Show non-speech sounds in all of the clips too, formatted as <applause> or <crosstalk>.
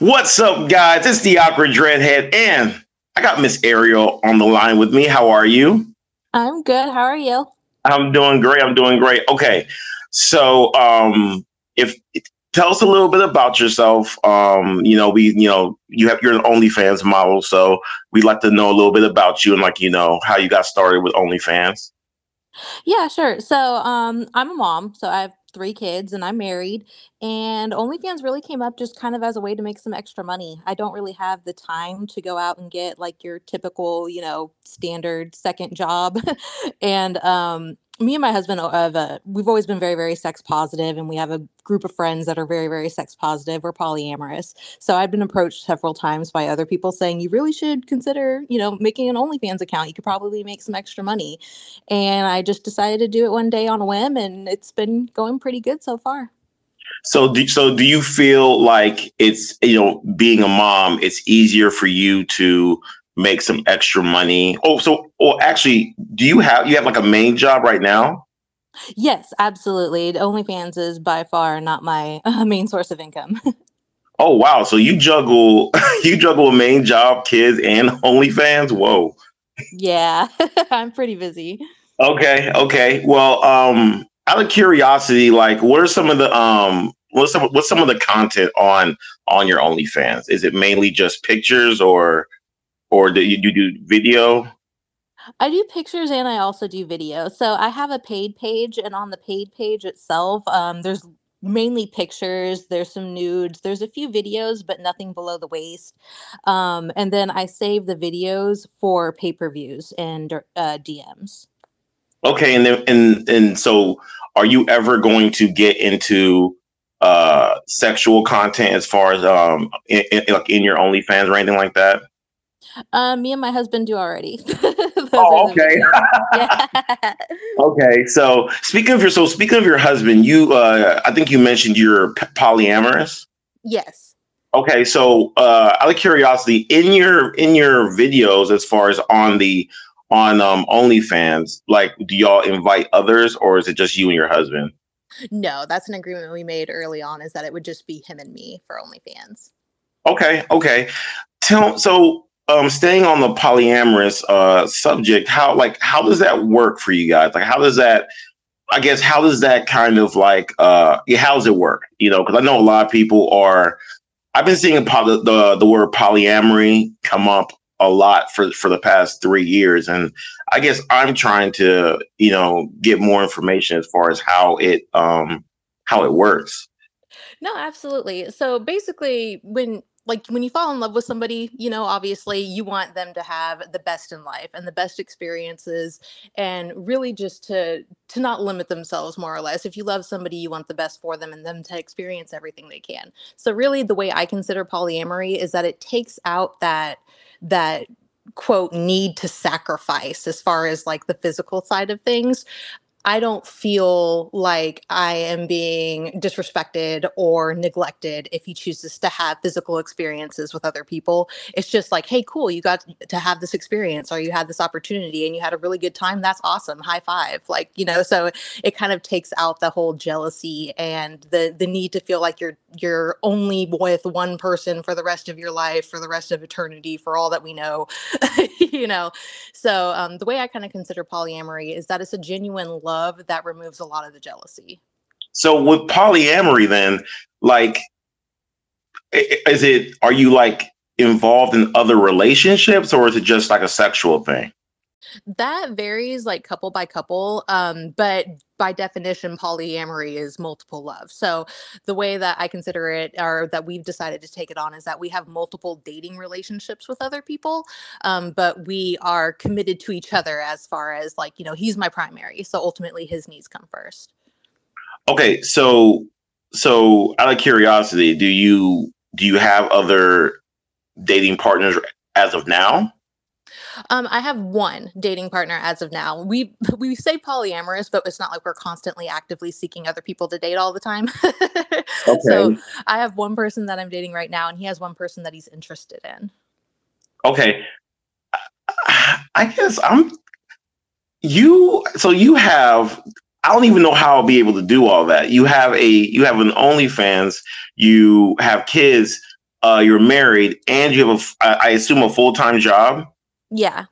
What's up, guys? It's the awkward dreadhead, and I got Miss Ariel on the line with me. How are you? I'm good. How are you? I'm doing great. I'm doing great. Okay, so um, if tell us a little bit about yourself. Um, you know, we, you know, you have you're an OnlyFans model, so we'd like to know a little bit about you and like you know how you got started with OnlyFans. Yeah, sure. So, um, I'm a mom, so I have three kids and I'm married. And OnlyFans really came up just kind of as a way to make some extra money. I don't really have the time to go out and get like your typical, you know, standard second job. <laughs> and um, me and my husband have a, we've always been very very sex positive and we have a group of friends that are very very sex positive. We're polyamorous. So i've been approached several times by other people saying you really should consider you know making an onlyfans account. You could probably make some extra money. And i just decided to do it one day on a whim and it's been going pretty good so far. So do, so do you feel like it's you know being a mom it's easier for you to make some extra money. Oh, so or actually, do you have you have like a main job right now? Yes, absolutely. OnlyFans is by far not my uh, main source of income. <laughs> oh wow! So you juggle <laughs> you juggle a main job, kids, and <laughs> OnlyFans. Whoa. Yeah, I'm pretty busy. Okay. Okay. Well, um, out of curiosity, like, what are some of the um, what's some what's some of the content on on your OnlyFans? Is it mainly just pictures or or do you do video? I do pictures and I also do video. So I have a paid page, and on the paid page itself, um, there's mainly pictures. There's some nudes. There's a few videos, but nothing below the waist. Um, and then I save the videos for pay per views and uh, DMs. Okay, and then and and so, are you ever going to get into uh sexual content as far as um in, in, like in your OnlyFans or anything like that? Um, me and my husband do already. <laughs> oh, okay. <laughs> okay. So speaking of your, so speaking of your husband, you, uh, I think you mentioned you're polyamorous. Yes. Okay. So, uh, out of curiosity, in your in your videos, as far as on the on um OnlyFans, like, do y'all invite others, or is it just you and your husband? No, that's an agreement we made early on. Is that it would just be him and me for OnlyFans. Okay. Okay. Tell so um staying on the polyamorous uh subject how like how does that work for you guys? Like how does that i guess how does that kind of like uh how does it work? You know because i know a lot of people are i've been seeing the, the the word polyamory come up a lot for for the past three years and i guess i'm trying to you know get more information as far as how it um how it works. No absolutely. So basically when like when you fall in love with somebody, you know, obviously you want them to have the best in life and the best experiences and really just to to not limit themselves more or less. If you love somebody, you want the best for them and them to experience everything they can. So really the way I consider polyamory is that it takes out that that quote need to sacrifice as far as like the physical side of things I don't feel like I am being disrespected or neglected if he chooses to have physical experiences with other people. It's just like, hey, cool, you got to have this experience or you had this opportunity and you had a really good time. That's awesome. High five. Like, you know, so it kind of takes out the whole jealousy and the the need to feel like you're you're only with one person for the rest of your life, for the rest of eternity, for all that we know. <laughs> you know. So um, the way I kind of consider polyamory is that it's a genuine love love that removes a lot of the jealousy. So with polyamory, then, like, is it? Are you like involved in other relationships, or is it just like a sexual thing? That varies like couple by couple, um, but by definition, polyamory is multiple love. So the way that I consider it, or that we've decided to take it on, is that we have multiple dating relationships with other people, um, but we are committed to each other as far as like you know he's my primary, so ultimately his needs come first. Okay, so so out of curiosity, do you do you have other dating partners as of now? Um, I have one dating partner as of now. We <laughs> we say polyamorous, but it's not like we're constantly actively seeking other people to date all the time. <laughs> okay. So I have one person that I'm dating right now, and he has one person that he's interested in. Okay. I guess I'm you so you have I don't even know how I'll be able to do all that. You have a you have an OnlyFans, you have kids. uh, you're married, and you have a, I assume, a full time job. Yeah.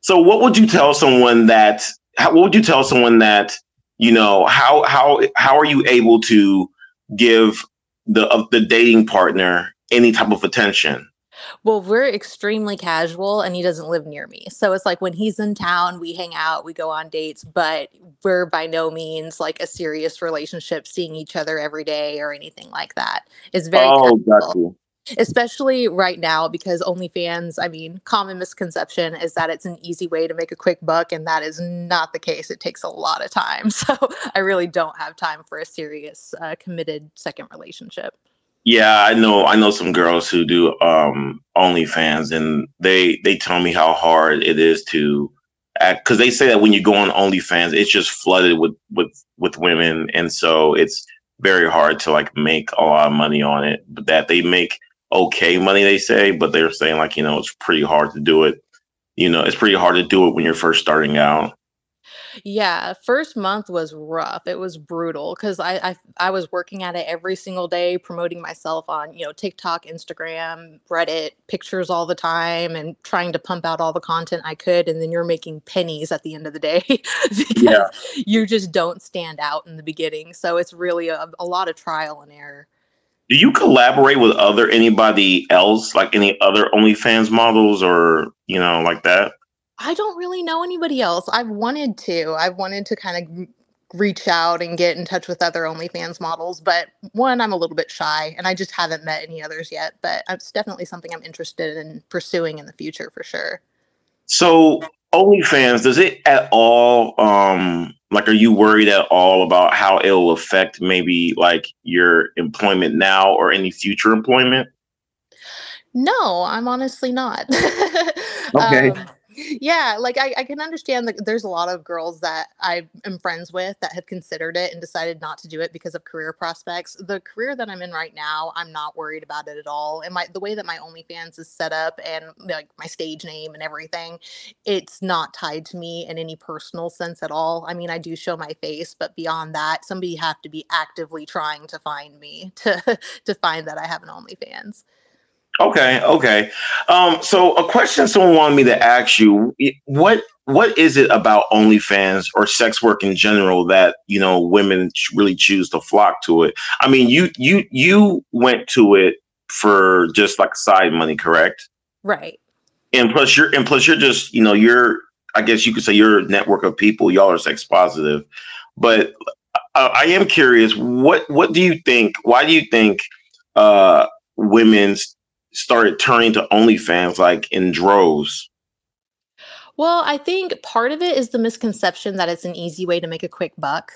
So, what would you tell someone that? How, what would you tell someone that you know? How how how are you able to give the uh, the dating partner any type of attention? Well, we're extremely casual and he doesn't live near me. So it's like when he's in town, we hang out, we go on dates, but we're by no means like a serious relationship, seeing each other every day or anything like that. It's very Oh, got casual. Especially right now because OnlyFans, I mean, common misconception is that it's an easy way to make a quick buck, and that is not the case. It takes a lot of time. <laughs> So I really don't have time for a serious, uh, committed second relationship. Yeah, I know. I know some girls who do um OnlyFans, and they they tell me how hard it is to act because they say that when you go on OnlyFans, it's just flooded with with with women, and so it's very hard to like make a lot of money on it. But that they make okay money, they say, but they're saying like you know it's pretty hard to do it. You know, it's pretty hard to do it when you're first starting out. Yeah, first month was rough. It was brutal because I, I I was working at it every single day, promoting myself on you know TikTok, Instagram, Reddit, pictures all the time, and trying to pump out all the content I could. And then you're making pennies at the end of the day <laughs> because Yeah. you just don't stand out in the beginning. So it's really a, a lot of trial and error. Do you collaborate with other anybody else, like any other OnlyFans models, or you know, like that? I don't really know anybody else. I've wanted to. I've wanted to kind of reach out and get in touch with other OnlyFans models, but one, I'm a little bit shy and I just haven't met any others yet. But it's definitely something I'm interested in pursuing in the future for sure. So OnlyFans, does it at all um like are you worried at all about how it will affect maybe like your employment now or any future employment? No, I'm honestly not. <laughs> Okay. um, yeah, like I, I can understand that there's a lot of girls that I am friends with that have considered it and decided not to do it because of career prospects. The career that I'm in right now, I'm not worried about it at all. And my the way that my OnlyFans is set up and like my stage name and everything, it's not tied to me in any personal sense at all. I mean, I do show my face, but beyond that, somebody have to be actively trying to find me <laughs> to to find that I have an OnlyFans. Okay, okay. Um, so a question someone wanted me to ask you: what what is it about OnlyFans or sex work in general that you know women really choose to flock to it? I mean, you you you went to it for just like side money, correct? Right. And plus, you're and plus you're just you know you're I guess you could say you're a network of people. Y'all are sex positive, but uh, I am curious. What what do you think? Why do you think uh, women s- started turning to OnlyFans like in droves? Well, I think part of it is the misconception that it's an easy way to make a quick buck.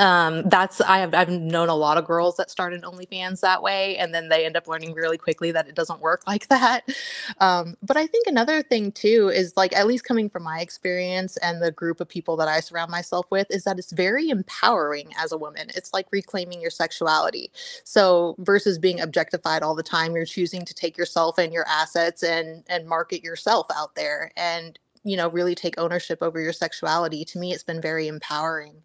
Um, that's I have I've known a lot of girls that started OnlyFans that way, and then they end up learning really quickly that it doesn't work <laughs> like that. Um, but I think another thing too is like at least coming from my experience and the group of people that I surround myself with is that it's very empowering as a woman. It's like reclaiming your sexuality. So versus being objectified all the time, you're choosing to take yourself and your assets and and market yourself out there and you know really take ownership over your sexuality. To me, it's been very empowering.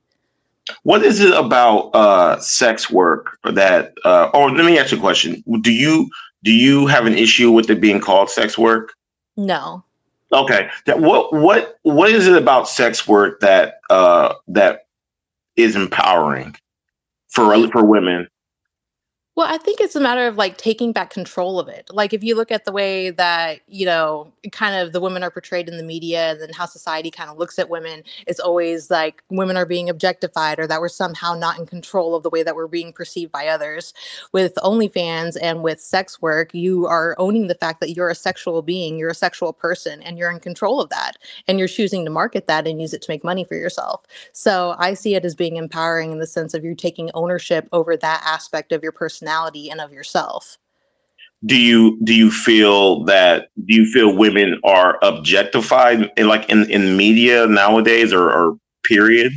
What is it about uh, sex work that? Uh, or let me ask you a question: Do you do you have an issue with it being called sex work? No. Okay, that, what what what is it about sex work that uh, that is empowering for for women? Well, I think it's a matter of like taking back control of it. Like if you look at the way that, you know, kind of the women are portrayed in the media and then how society kind of looks at women, it's always like women are being objectified or that we're somehow not in control of the way that we're being perceived by others. With OnlyFans and with sex work, you are owning the fact that you're a sexual being, you're a sexual person, and you're in control of that. And you're choosing to market that and use it to make money for yourself. So I see it as being empowering in the sense of you're taking ownership over that aspect of your personality and of yourself. Do you do you feel that do you feel women are objectified in like in in media nowadays or, or period?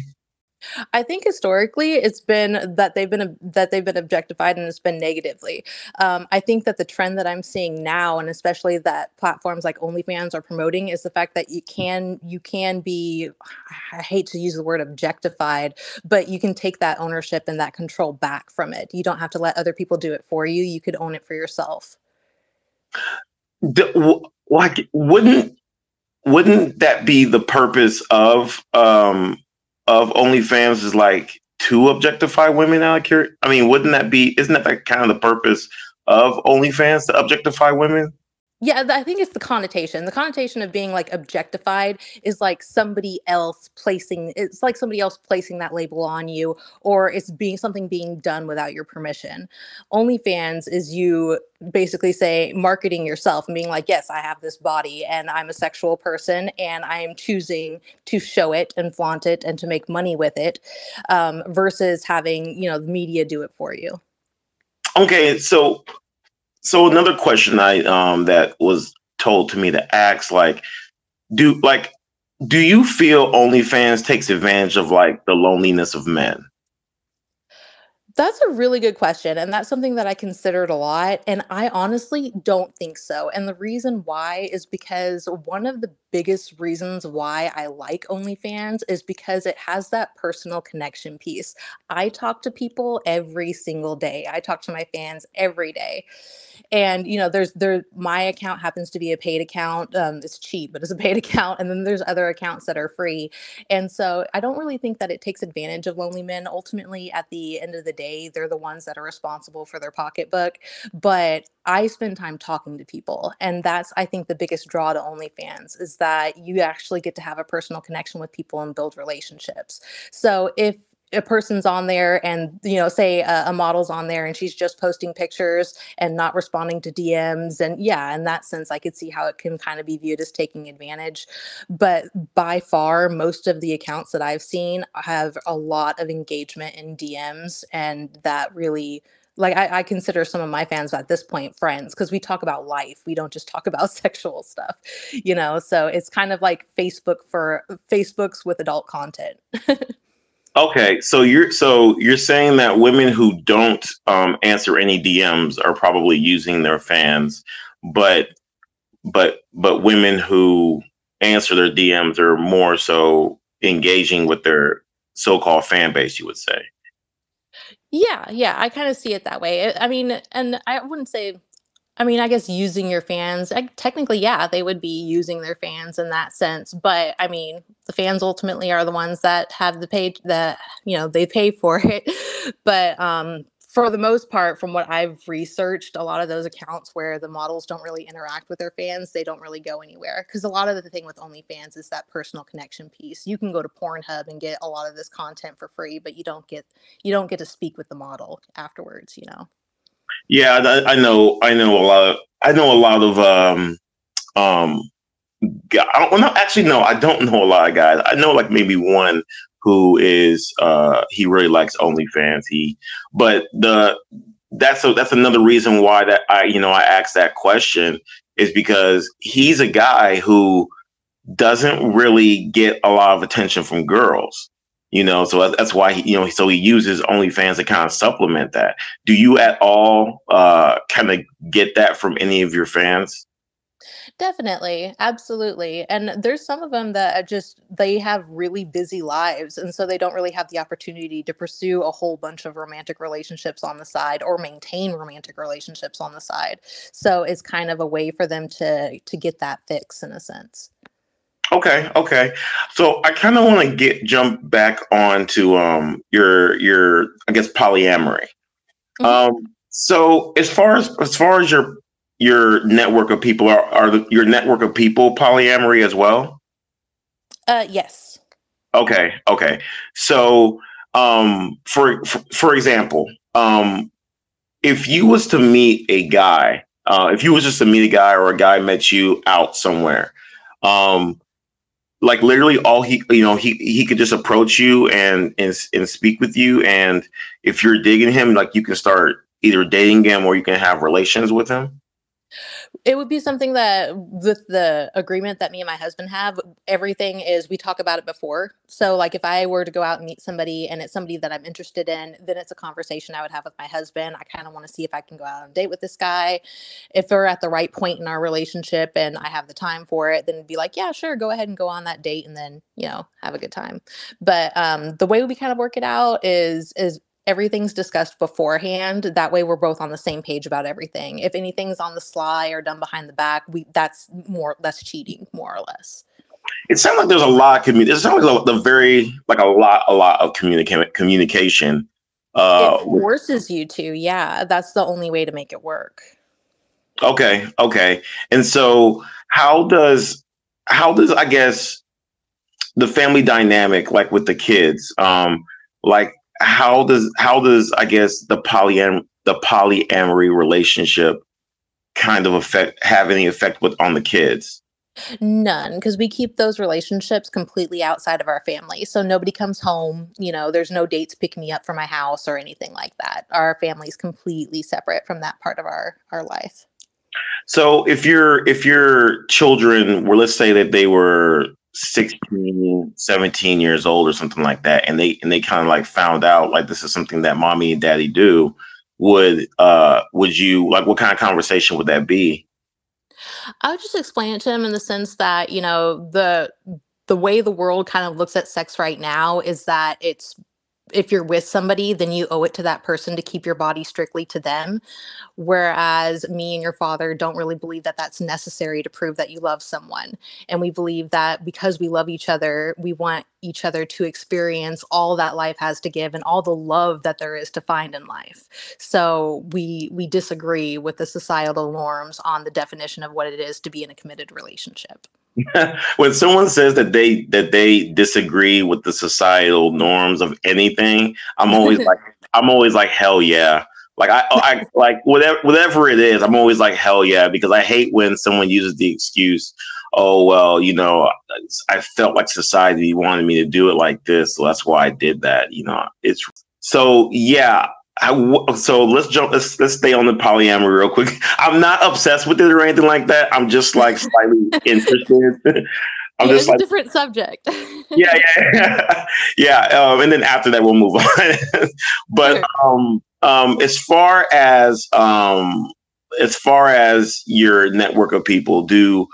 I think historically it's been that they've been that they've been objectified and it's been negatively. Um, I think that the trend that I'm seeing now, and especially that platforms like OnlyFans are promoting, is the fact that you can you can be I hate to use the word objectified, but you can take that ownership and that control back from it. You don't have to let other people do it for you. You could own it for yourself. The, like, wouldn't wouldn't that be the purpose of um of OnlyFans? Is like to objectify women out here? I mean, wouldn't that be? Isn't that kind of the purpose of OnlyFans to objectify women? Yeah, I think it's the connotation. The connotation of being like objectified is like somebody else placing it's like somebody else placing that label on you or it's being something being done without your permission. OnlyFans is you basically say marketing yourself and being like, "Yes, I have this body and I'm a sexual person and I am choosing to show it and flaunt it and to make money with it." Um, versus having, you know, the media do it for you. Okay, so so another question I um that was told to me to ask, like, do like do you feel OnlyFans takes advantage of like the loneliness of men? That's a really good question. And that's something that I considered a lot. And I honestly don't think so. And the reason why is because one of the biggest reasons why I like OnlyFans is because it has that personal connection piece. I talk to people every single day, I talk to my fans every day and you know there's there my account happens to be a paid account um it's cheap but it's a paid <laughs> account and then there's other accounts that are free. And so i don't really think that it takes advantage of lonely men. Ultimately at the end of the day they're the ones that are responsible for their pocketbook but i spend time talking to people and that's i think the biggest draw to onlyfans is that you actually get to have a personal connection with people and build relationships. So if a person's on there and you know say a, a, model's on there and she's just posting pictures and not responding to dms and yeah in that sense i could see how it can kind of be viewed as taking advantage. But by far most of the accounts that i've seen have a lot of engagement in dms and that really like I, I consider some of my fans at this point friends because we talk about life. We don't just talk <laughs> about sexual stuff you know? So it's kind of like facebook for facebook's with adult content <laughs> Okay, so you're so you're saying that women who don't um, answer any DMs are probably using their fans, but but but women who answer their DMs are more so engaging with their so-called fan base. You would say. Yeah, yeah, I kind of see it that way. I mean, and I wouldn't say I mean, I guess using your fans, I, technically, yeah, they would be using their fans in that sense. But I mean, the fans ultimately are the ones that have the page that, you know, they pay for <laughs> it. but um, for the most part, from what I've researched, a lot of those accounts where the models don't really interact with their fans, they don't really go anywhere. Because a lot of the thing with OnlyFans is that personal connection piece. You can go to Pornhub and get a lot of this content for free, but you don't get you don't get to speak with the model afterwards. You know. Yeah, I, know. I know a lot of. I know a lot of. Um, um, I don't know. Actually, no, I don't know a lot of guys. I know like maybe one who is. Uh, he really likes OnlyFans. He, but the that's a, that's another reason why that I you know I asked that question is because he's a guy who doesn't really get a lot of attention from girls you know so that's why he you know so he uses onlyfans to kind of supplement that do you at all uh kind of get that from any of your fans Definitely, absolutely. And there's some of them that just they have really busy lives and so they don't really have the opportunity to pursue a whole bunch of romantic relationships on the side or maintain romantic relationships on the side. So it's kind of a way for them to to get that fix in a sense. Okay, okay. So I kind of want to get jump back onto um your your I guess polyamory. Mm-hmm. Um so as far as as far as your your network of people are are the, your network of people polyamory as well? Uh yes. Okay, okay. So um for for, for example, um if you was to meet a guy, uh if you was just to meet a guy or a guy met you out somewhere, um like literally all he you know he he could just approach you and and and speak with you. And if you're digging him like you can start either dating him or you can have relations with him it would be something that with the agreement that me and my husband have, everything is we talk about it before. So like if I were to go out and meet somebody and it's somebody that I'm interested in, then it's a conversation I would have with my husband. I kind of want to see if I can go out on date with this guy. If we're at the right point in our relationship and I have the time for it, then be like, yeah, sure, go ahead and go on that date and then, you know, have a good time. But um the way we kind of work it out is is everything's discussed beforehand. That way we're both on the same page about everything. If anything's on the sly or done behind the back, we that's more that's cheating, more or less. It sounds like there's a lot of community. It sounds like the very like a lot, a lot of communica- communication. Uh, it forces you to, yeah. That's the only way to make it work. Okay, okay. And so, how does how does I guess the family dynamic like with the kids um like how does how does i guess the polyam the polyamory relationship kind of affect have any effect with on the kids? None because we keep those relationships completely outside of our family. So nobody comes home you know there's no dates pick me up for my house or anything like that. Our family's completely separate from that part of our our life. So if your if your children were let's say that they were 16 17 years old or something like that and they and they kind of like found out like this is something that mommy and daddy do would uh would you like what kind of conversation would that be? I would just explain it to him in the sense that you know the the way the world kind of looks at sex right now is that it's if you're with somebody, then you owe it to that person to keep your body strictly to them. Whereas me and your father don't really believe that that's necessary to prove that you love someone. And we believe that because we love each other, we want each other to experience all that life has to give and all the love that there is to find in life. So we we disagree with the societal norms on the definition of what it is to be in a committed relationship. <laughs> when someone says that they that they disagree with the societal norms of anything, I'm always like <laughs> I'm always like hell yeah. Like I, I like whatever whatever it is, I'm always like hell yeah because I hate when someone uses the excuse, oh well, you know, I felt like society wanted me to do it like this, so that's why I did that. You know, it's so yeah. I, so let's jump. Let's let's stay on the polyamory real quick. <laughs> I'm not obsessed with it or anything like that. I'm just like <laughs> slightly interested. <laughs> I'm yeah, just like, a different subject. yeah, yeah, yeah. yeah. Um, and then after that, we'll move on. but sure. um, um, as far as um, as far as your network of people, do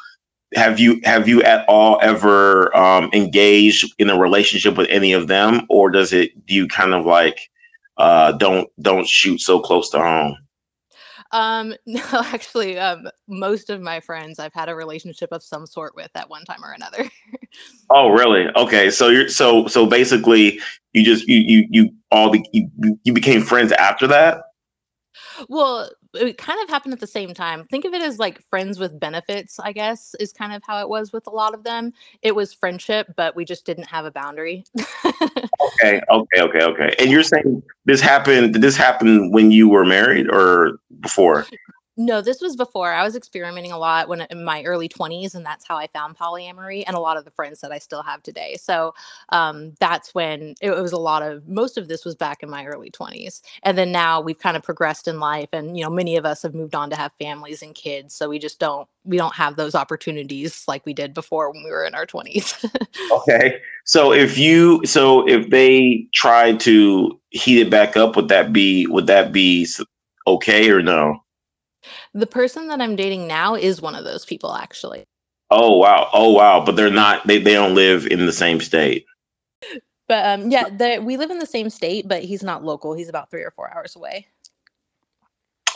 have you have you at all ever um, engaged in a relationship with any of them, or does it do you kind of like uh, don't don't shoot so close to home? Um, <laughs> no, actually, um, most of my friends I've had a relationship of some sort with at one time or another. <laughs> oh, really? Okay, so you're so so basically you just you you you all be, you, you became friends after that. Well, it kind of happened at the same time. Think of it as like friends with benefits, I guess, is kind of how it was with a lot of them. It was friendship, but we just didn't have a boundary. <laughs> okay, okay, okay, okay. And you're saying this happened did this happen when you were married or before? No, this was before. I was experimenting a lot when in my early 20s, and that's how I found polyamory and a lot of the friends that I still have today. So um, that's when it, was a lot of most of this was back in my early 20s, and then now we've kind of progressed in life, and you know many of us have moved on to have families and kids, so we just don't we don't have those opportunities like we did before when we were in our 20s. <laughs> okay, so if you so if they try to heat it back up, would that be would that be okay or no? The person that I'm dating now is one of those people, actually. Oh wow! Oh wow! But they're not. They they don't live in the same state. But um, yeah, we live in the same state, but he's not local. He's about three or four hours away.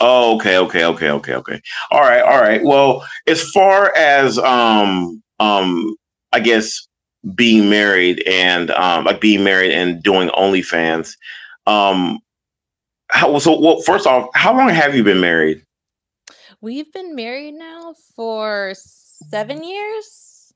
Oh, okay, okay, okay, okay, okay. All right, all right. Well, as far as um um, I guess being married and um like being married and doing OnlyFans, um, how so? Well, first off, how long have you been married? We've been married now for seven years.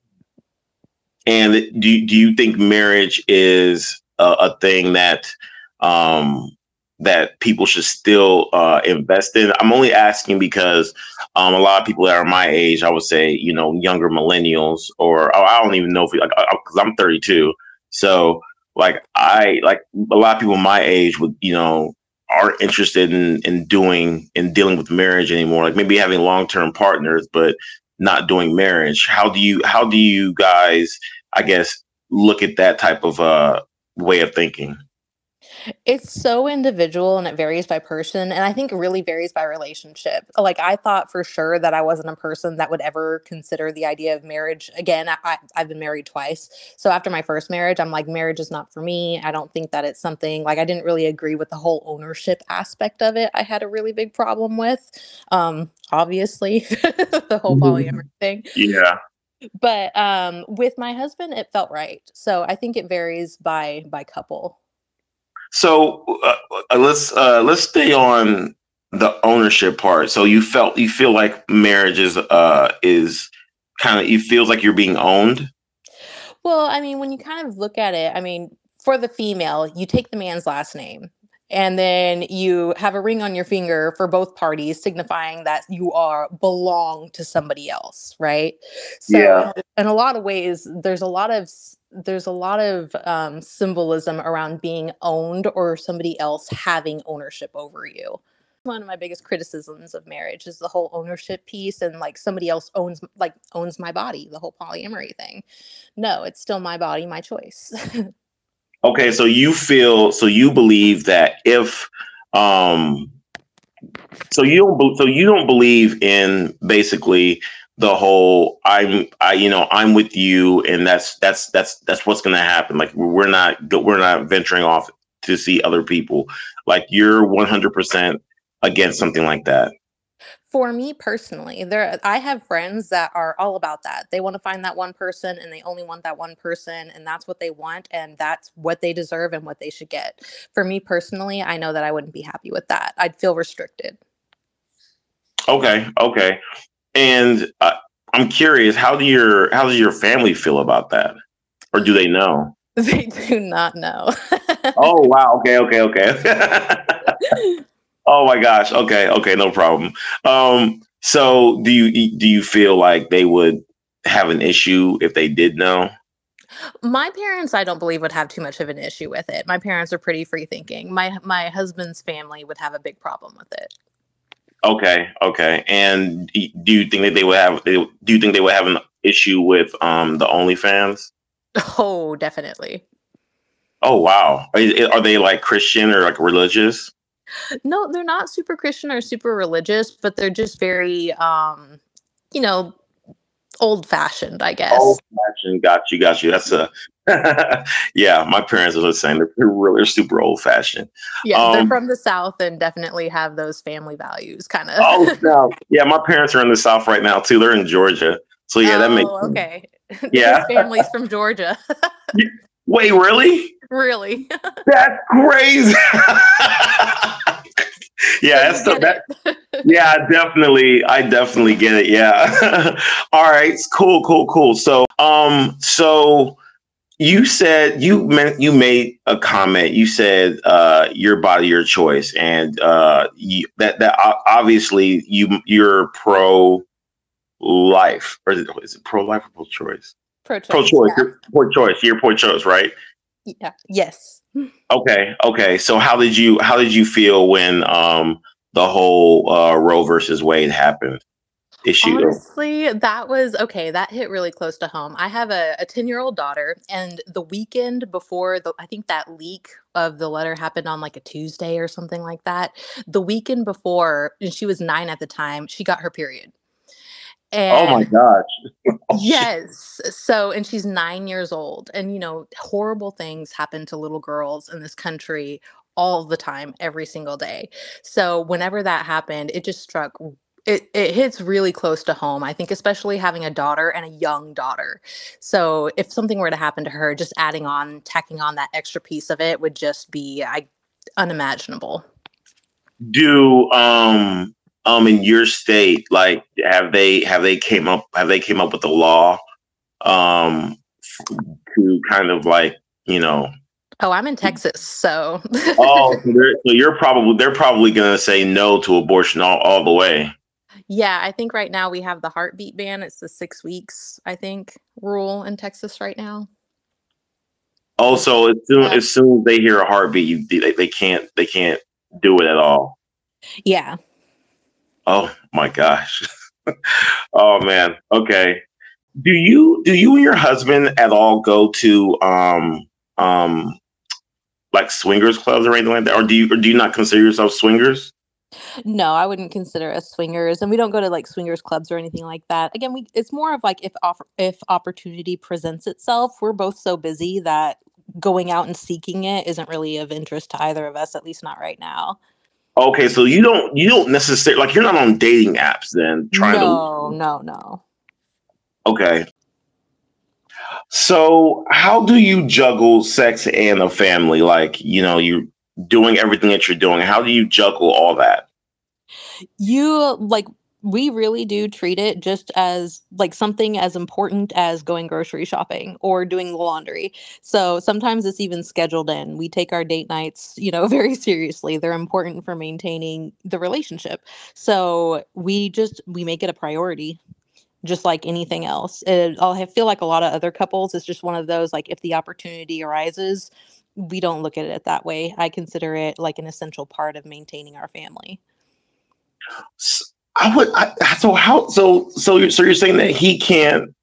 And do do you think marriage is a, a thing that um, that people should still uh, invest in? I'm only asking because um, a lot of people that are my age, I would say, you know, younger millennials, or oh, I don't even know if like because I'm 32, so like I like a lot of people my age would you know aren't interested in in doing in dealing with marriage anymore. Like maybe having long-term partners but not doing marriage. How do you how do you guys i guess look at that type of uh way of thinking It's so individual and it varies by person, and I think it really varies by relationship. Like, I thought for sure that I wasn't a person that would ever consider the idea of marriage again. I, I've been married twice. So after my first marriage, I'm like, marriage is not for me. I don't think that it's something like I didn't really agree with the whole ownership aspect of it. I had a really big problem with. Um, obviously, <laughs> the whole polyamory thing. Yeah. But um, with my husband, it felt right. So I think it varies by by couple. So uh, uh, let's uh, let's stay on the ownership part. So you felt you feel like marriage is uh, is kind of it feels like you're being owned. Well, I mean, when you kind of look at it, I mean, for the female, you take the man's last name and then you have a ring on your finger for both parties signifying that you are belong to somebody else right? So Yeah. in a lot of ways there's a lot of there's a lot of um, symbolism around being owned or somebody else having ownership over you. One of my biggest criticisms of marriage is the whole ownership piece and like somebody else owns like owns my body the whole polyamory thing. No it's still my body my choice <laughs> Okay, so you feel so you believe that if um so you don't so you don't believe in basically the whole I'm I you know I'm with you and that's that's that's that's what's going to happen like we're not we're not venturing off to see other people like you're 100% against something like that. For me personally, there I have friends that are all about that. They want to find that one person and they only want that one person and that's what they want and that's what they deserve and what they should get. For me personally, I know that I wouldn't be happy with that. I'd feel restricted. Okay, okay. And uh, I'm curious how do your how does your family feel about that? Or do they know? <laughs> They do not know. Oh wow. <laughs> Okay. Okay. Okay. <laughs> oh my gosh. Okay. Okay. No problem. Um. So do you do you feel like they would have an issue if they did know? my parents I don't believe would have too much of an issue with it. My parents are pretty free thinking. My my husband's family would have a big problem with it. Okay. Okay. And do you think that they would have? Do you think they would have an issue with um the OnlyFans? Oh, definitely. Oh wow. Are, are they like Christian or like religious? No, they're not super Christian or super religious, but they're just very um, you know, old fashioned, I guess. Old fashioned. Got you. Got you. That's a. <laughs> yeah, my parents are the same. They're really super old fashioned. yeah, they're um, from the South and definitely have those family values kind of. Oh <laughs> no. Yeah, my parents are in the South right now too. They're in Georgia. So yeah, that makes sense. Oh, okay. <laughs> Yeah. families from Georgia. Wait, really? Really? <laughs> That's crazy. <laughs> yeah, that's the, You that, <laughs> yeah, definitely. I definitely get it. Yeah. All right. Cool, cool, cool. So um so you said you meant you made a comment. You said uh your body, your choice. And uh you, that that o- obviously you you're pro life or is it, is it pro life or pro choice? Pro-choice. Pro choice. Yeah. Pro choice. You're pro choice, right? Yeah. Yes. Okay, okay. So how did you how did you feel when um the whole uh Roe versus Wade happened issue? Honestly, that was okay. That hit really close to home. I have a 10 year old daughter, and the weekend before the, I think that leak of the letter happened on like a Tuesday or something like that. The weekend before, and she was nine at the time, she got her period. Oh my gosh. <laughs> Oh, yes, so, and she's nine years old, and you know, horrible things happen to little girls in this country all the time, every single day. So, whenever that happened, it just struck it, it hits really close to home. I think, especially having a daughter and a young daughter. So, if something were to happen to her, just adding on, tacking on that extra piece of it would just be I, unimaginable. Do um um in your state like have they have they came up have they came up with a law um to kind of like you know Oh, I'm in Texas, so <laughs> oh so, so you're probably they're probably gonna say no to abortion all, all the way. yeah, I think right now we have the heartbeat ban. It's the six weeks, I think, rule in Texas right now. Also, as soon Yeah. as soon as they hear a heartbeat, you, they, they can't they can't do it at all. Yeah. Oh my gosh. <laughs> oh man. Okay. Do you do you and your husband at all go to um um like swingers clubs or anything like that, or do you or do you not consider yourself swingers? No, I wouldn't consider us swingers, and we don't go to like swingers clubs or anything like that. Again, we it's more of like if if opportunity presents itself. We're both so busy that going out and seeking it isn't really of interest to either of us, at least not right now. Okay, so you don't you don't necessarily like you're not on dating apps then trying no, to No, no, no. Okay. So how do you juggle sex and a family? Like, you know, you're doing everything that you're doing. How do you juggle all that? You like we really do treat it just as like something as important as going grocery shopping or doing the laundry. So sometimes it's even scheduled in. We take our date nights, you know, <laughs> very seriously. They're important for maintaining the relationship. So we just we make it a priority just like anything else. It, i feel like a lot of other couples, it's just one of those like if the opportunity arises, we don't look at it that way. I consider it like an essential part of maintaining our family. I would. I, so how? So so you're, so you're saying that he can't.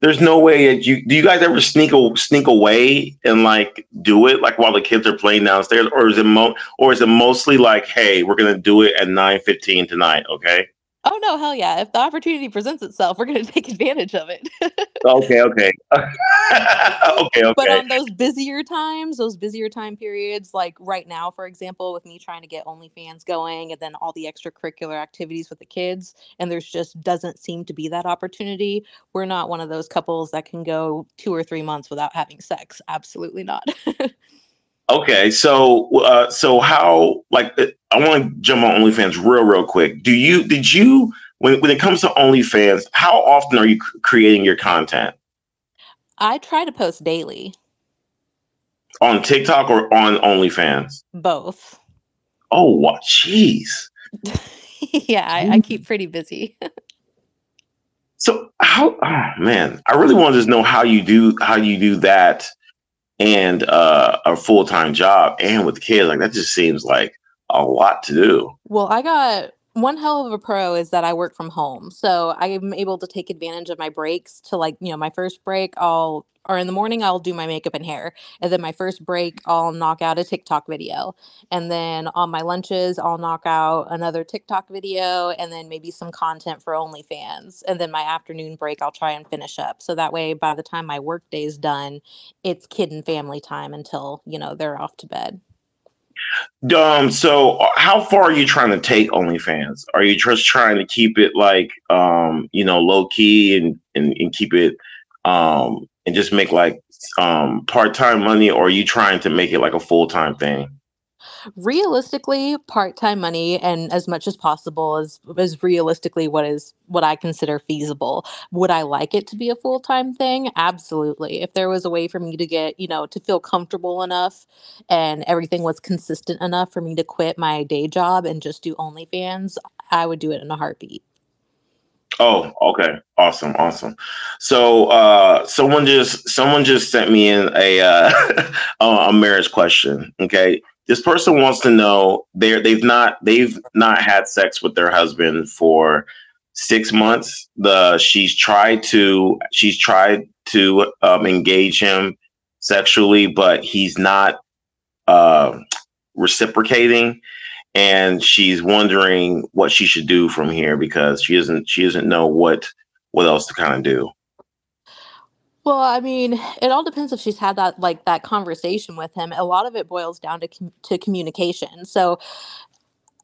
There's no way that you. Do you guys ever sneak a, sneak away and like do it like while the kids are playing downstairs, or is it mo or is it mostly like, hey, we're gonna do it at nine fifteen tonight, okay? Oh no, hell yeah! If the opportunity presents itself, we're going <laughs> to take advantage of it. okay, okay, okay, <laughs> okay. But on those busier times, those busier time periods, like right now, for example, with me trying to get OnlyFans going, and then all the extracurricular activities with the kids, and there's just doesn't seem to be that opportunity. We're not one of those couples that can go two or three months without having sex. Absolutely not. <laughs> Okay, so uh, so how like uh, I want to jump on OnlyFans real real quick. Do you did you when when it comes to OnlyFans, how often are you creating your content? I try to post daily. On TikTok or on OnlyFans? Both. Oh, what? Jeez. <laughs> yeah, I, I keep pretty busy. so how? Oh man, I really want to just know how you do how you do that and uh, a full time job and with kids. Like that just seems like a lot to do. Well, I got one hell of a pro is that I work from home. So I'm able to take advantage of my breaks to like, you know, my first break, I'll or in the morning I'll do my makeup and hair. And then my first break I'll knock out a TikTok video. And then on my lunches I'll knock out another TikTok video and then maybe some content for OnlyFans. And then my afternoon break I'll try and finish up. So that way by the time my work day is done, it's kid and family time until, you know, they're off to bed. Um, so uh, how far are you trying to take OnlyFans? Are you just trying to keep it like um, you know, low key and and, and keep it um and just make like um part-time money or are you trying to make it like a full-time thing? Realistically part-time money and as much as possible is is realistically what is what I consider feasible. Would I like it to be a full-time thing? Absolutely. If there was a way for me to get, you know, to feel comfortable enough and everything was consistent enough for me to quit my day job and just do OnlyFans, I would do it in a heartbeat. Oh, okay. Awesome, awesome. So uh someone just someone just sent me in a uh <laughs> a marriage question. Okay this person wants to know they they've not they've not had sex with their husband for six months. The she's tried to she's tried to um, engage him sexually, but he's not uh, reciprocating, and she's wondering what she should do from here because she doesn't she doesn't know what what else to kind of do. Well, I mean, it all depends if she's had that like that conversation with him. A lot of it boils down to com- to communication. So,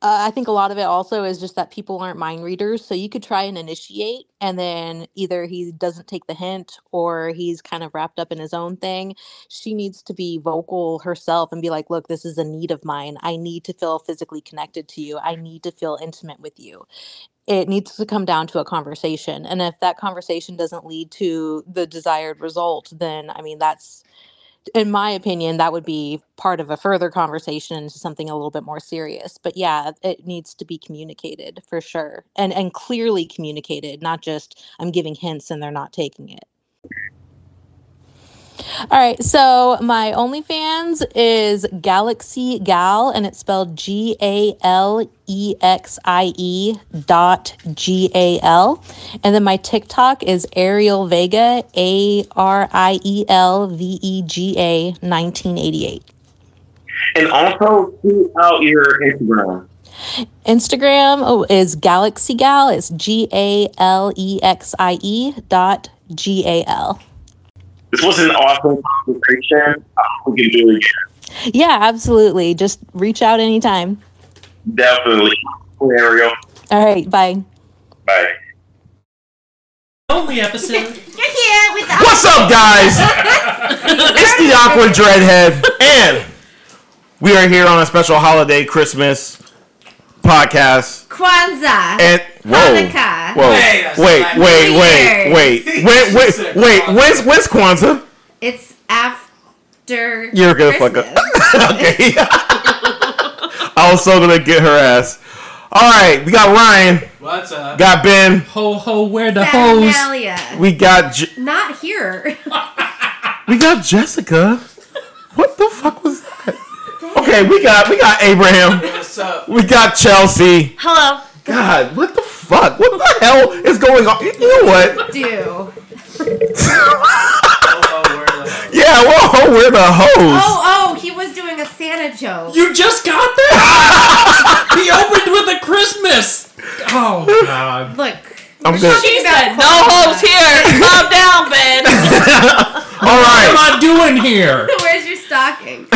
uh, I think a lot of it also is just that people aren't mind readers. So you could try and initiate, and then either he doesn't take the hint or he's kind of wrapped up in his own thing. She needs to be vocal herself and be like, "Look, this is a need of mine. I need to feel physically connected to you. I need to feel intimate with you." It needs to come down to a conversation. And if that conversation doesn't lead to the desired result, then I mean, that's, in my opinion, that would be part of a further conversation into something a little bit more serious. But yeah, it needs to be communicated for sure and, and clearly communicated, not just I'm giving hints and they're not taking it. All right, so my OnlyFans is Galexie Gal, and it's spelled G A L E X I E dot G A L. And then my TikTok is Ariel Vega, A R I E L V E G A 1988. And also, tweet out your Instagram. Instagram oh, is Galexie Gal. It's G A L E X I E dot G A L. This was an awesome conversation. I we can do it again. Yeah, absolutely. Just reach out anytime. Definitely. Ariel. All right. Bye. Bye. Only episode. <laughs> You're here with the What's up, guys? <laughs> it's the awkward dreadhead, and we are here on a special holiday Christmas podcast. Kwanzaa. And whoa, Hanukkah. whoa, Hey, that's wait, not- wait, New wait, Year's. wait, <laughs> She wait, wait, said wait. Kwanzaa. When's when's Kwanzaa? It's after. You're gonna fuck up. Christmas. <laughs> okay. <laughs> I was so gonna get her ass. All right, we got Ryan, What's up? got Ben, Ho ho, where the hoes? Saturnalia. we got J- Not here. we got Jessica. What the fuck was that? Okay, we got we got Abraham. What's up? We got Chelsea. Hello. God, what the fuck? What the hell is going on? You know what? <laughs> Do. Ho ho, where the hoes? Yeah, whoa, we're the hoes. Oh, oh, he was doing a Santa joke. You just got that? <laughs> he opened with a Christmas. Oh god. Look. I'm good. She said, "No Kwanzaa. hoes here. Calm down, Ben." <laughs> All What am I doing here? Where's your stocking?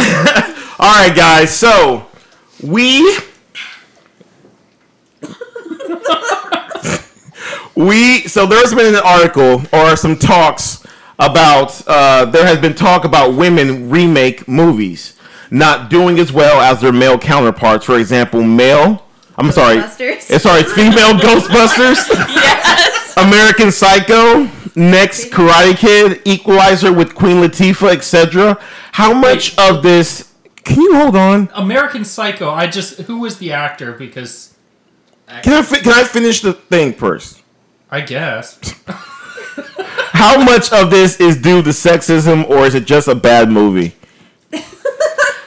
all right, guys. So we <laughs> we so there's been an article or some talks about uh, there has been talk about women remake movies not doing as well as their male counterparts. For example, male. I'm sorry. Ghostbusters. Eh, Sorry, female <laughs> Ghostbusters. yes. American Psycho, next Karate Kid, Equalizer with Queen Latifah, etc. How much of this? Can you hold on? American Psycho. I just who was the actor because Can I fi- can I finish the thing first? I guess How much of this is due to sexism, or is it just a bad movie? <laughs>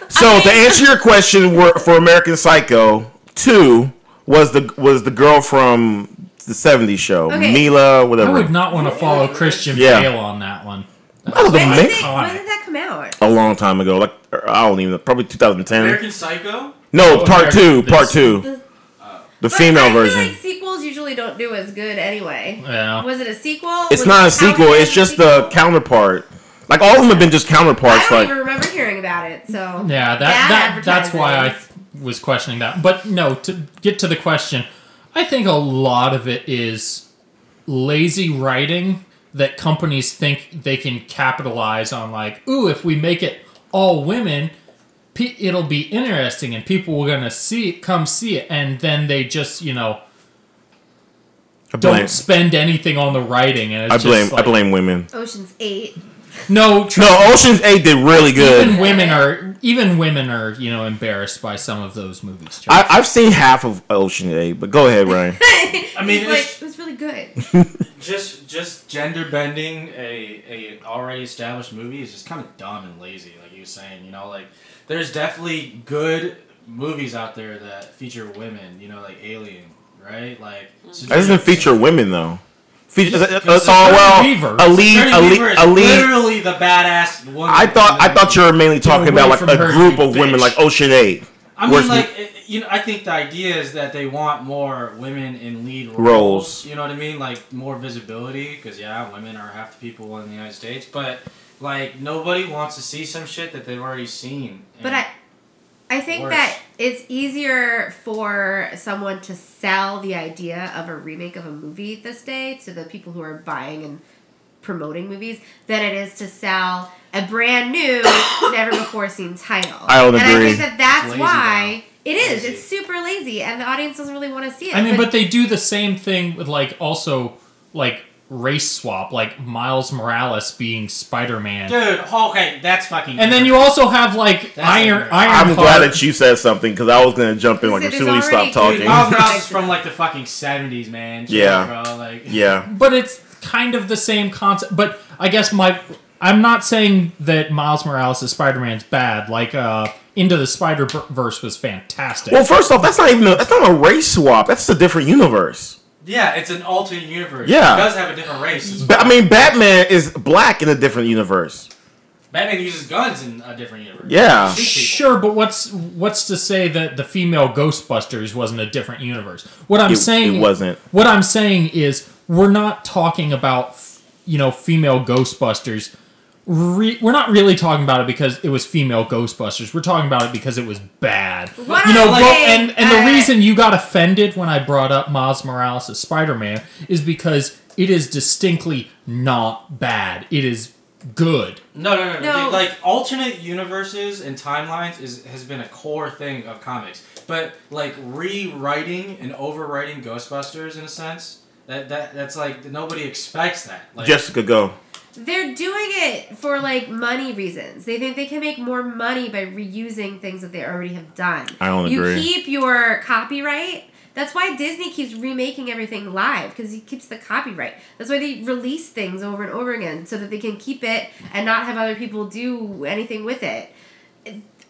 so to answer your question, for American Psycho, two was the was the girl from the '70s show, Okay. Mila, whatever. I whatever. would not want to follow Christian Yeah. Bale on that one. That was When a, did, mi- they, when did that come out? a long time ago, like I don't even know, probably 2010. American Psycho? No, Oh, part two, part two, The- the But female I feel version. like sequels usually don't do as good anyway. Yeah. Was it a sequel? It's Was not it a sequel. It's as a just the counterpart. Like all of them have been just counterparts. I counterparts. don't Like even remember hearing about it. So Yeah, that, Bad that that's why I was questioning that. But no, to get to the question, I think a lot of it is lazy writing that companies think they can capitalize on. Like, ooh, if we make it all women, pe- it'll be interesting, and people are gonna see it, come see it, and then they just you know don't spend anything on the writing, and it's I blame, just I blame women. Ocean's Eight. No, No, Ocean's Eight did really good. even women are even women are you know embarrassed by some of those movies. Chuck. I, I've seen half of Ocean Eight, but go ahead, Ryan. <laughs> I mean, He's like, it was really good. <laughs> Just just gender bending a, a already established movie is just kind of dumb and lazy, like you were saying. You know, like there's definitely good movies out there that feature women. You know, like Alien, right? Like That doesn't feature women though. Feature, uh, oh well, Weaver. a lead, a lead, a lead. literally the badass woman. I thought, I thought you were mainly talking about like a her, group you of women, like Ocean Eight. I Whereas mean, like it- you know, I think the idea is that they want more women in lead roles. Roles. You know what I mean? Like more visibility, because yeah, women are half the people in the United States, but like nobody wants to see some shit that they've already seen. But I, I think Worse. that it's easier for someone to sell the idea of a remake of a movie this day to the people who are buying and promoting movies than it is to sell a brand new, <coughs> never before seen title. I would and agree. I think that that's It's lazy, why it is. Lazy. It's super lazy, and the audience doesn't really want to see it. I mean, but they do the same thing with like also like race swap, like Miles Morales being Spider Man, dude, okay, that's fucking. and then you also have like That's Iron. Iron. I'm glad that you said something because I was gonna jump in like as There's soon as we already- stopped talking. Dude, Miles Morales is from like the fucking seventies, man. Chill, Yeah. bro. Like, yeah, but it's kind of the same concept. But I guess my I'm not saying that Miles Morales' as Spider Man's bad. Like uh, Into the Spider Verse was fantastic. Well, first off, that's not even a, that's not a race swap. That's a different universe. Yeah, it's an alternate universe. Yeah. it does have a different race. It's But I mean, Batman is black in a different universe. Batman uses guns in a different universe. Yeah. Sure, but what's what's to say that the female Ghostbusters wasn't a different universe? What I'm It- saying it wasn't. What I'm saying is we're not talking about you know female Ghostbusters. Re- we're not really talking about it because it was female Ghostbusters. We're talking about it because it was bad. What you know, I'm and and the reason you got offended when I brought up Miles Morales as Spider-Man is because it is distinctly not bad. It is good. No, no, no, no. No. They- like alternate universes and timelines is has been a core thing of comics. But like rewriting and overwriting Ghostbusters in a sense, that that that's like nobody expects that. Like, Jessica, go. They're doing it for like money reasons. They think they can make more money by reusing things that they already have done. I don't you agree. keep your copyright. That's why Disney keeps remaking everything live because he keeps the copyright. That's why they release things over and over again so that they can keep it and not have other people do anything with it.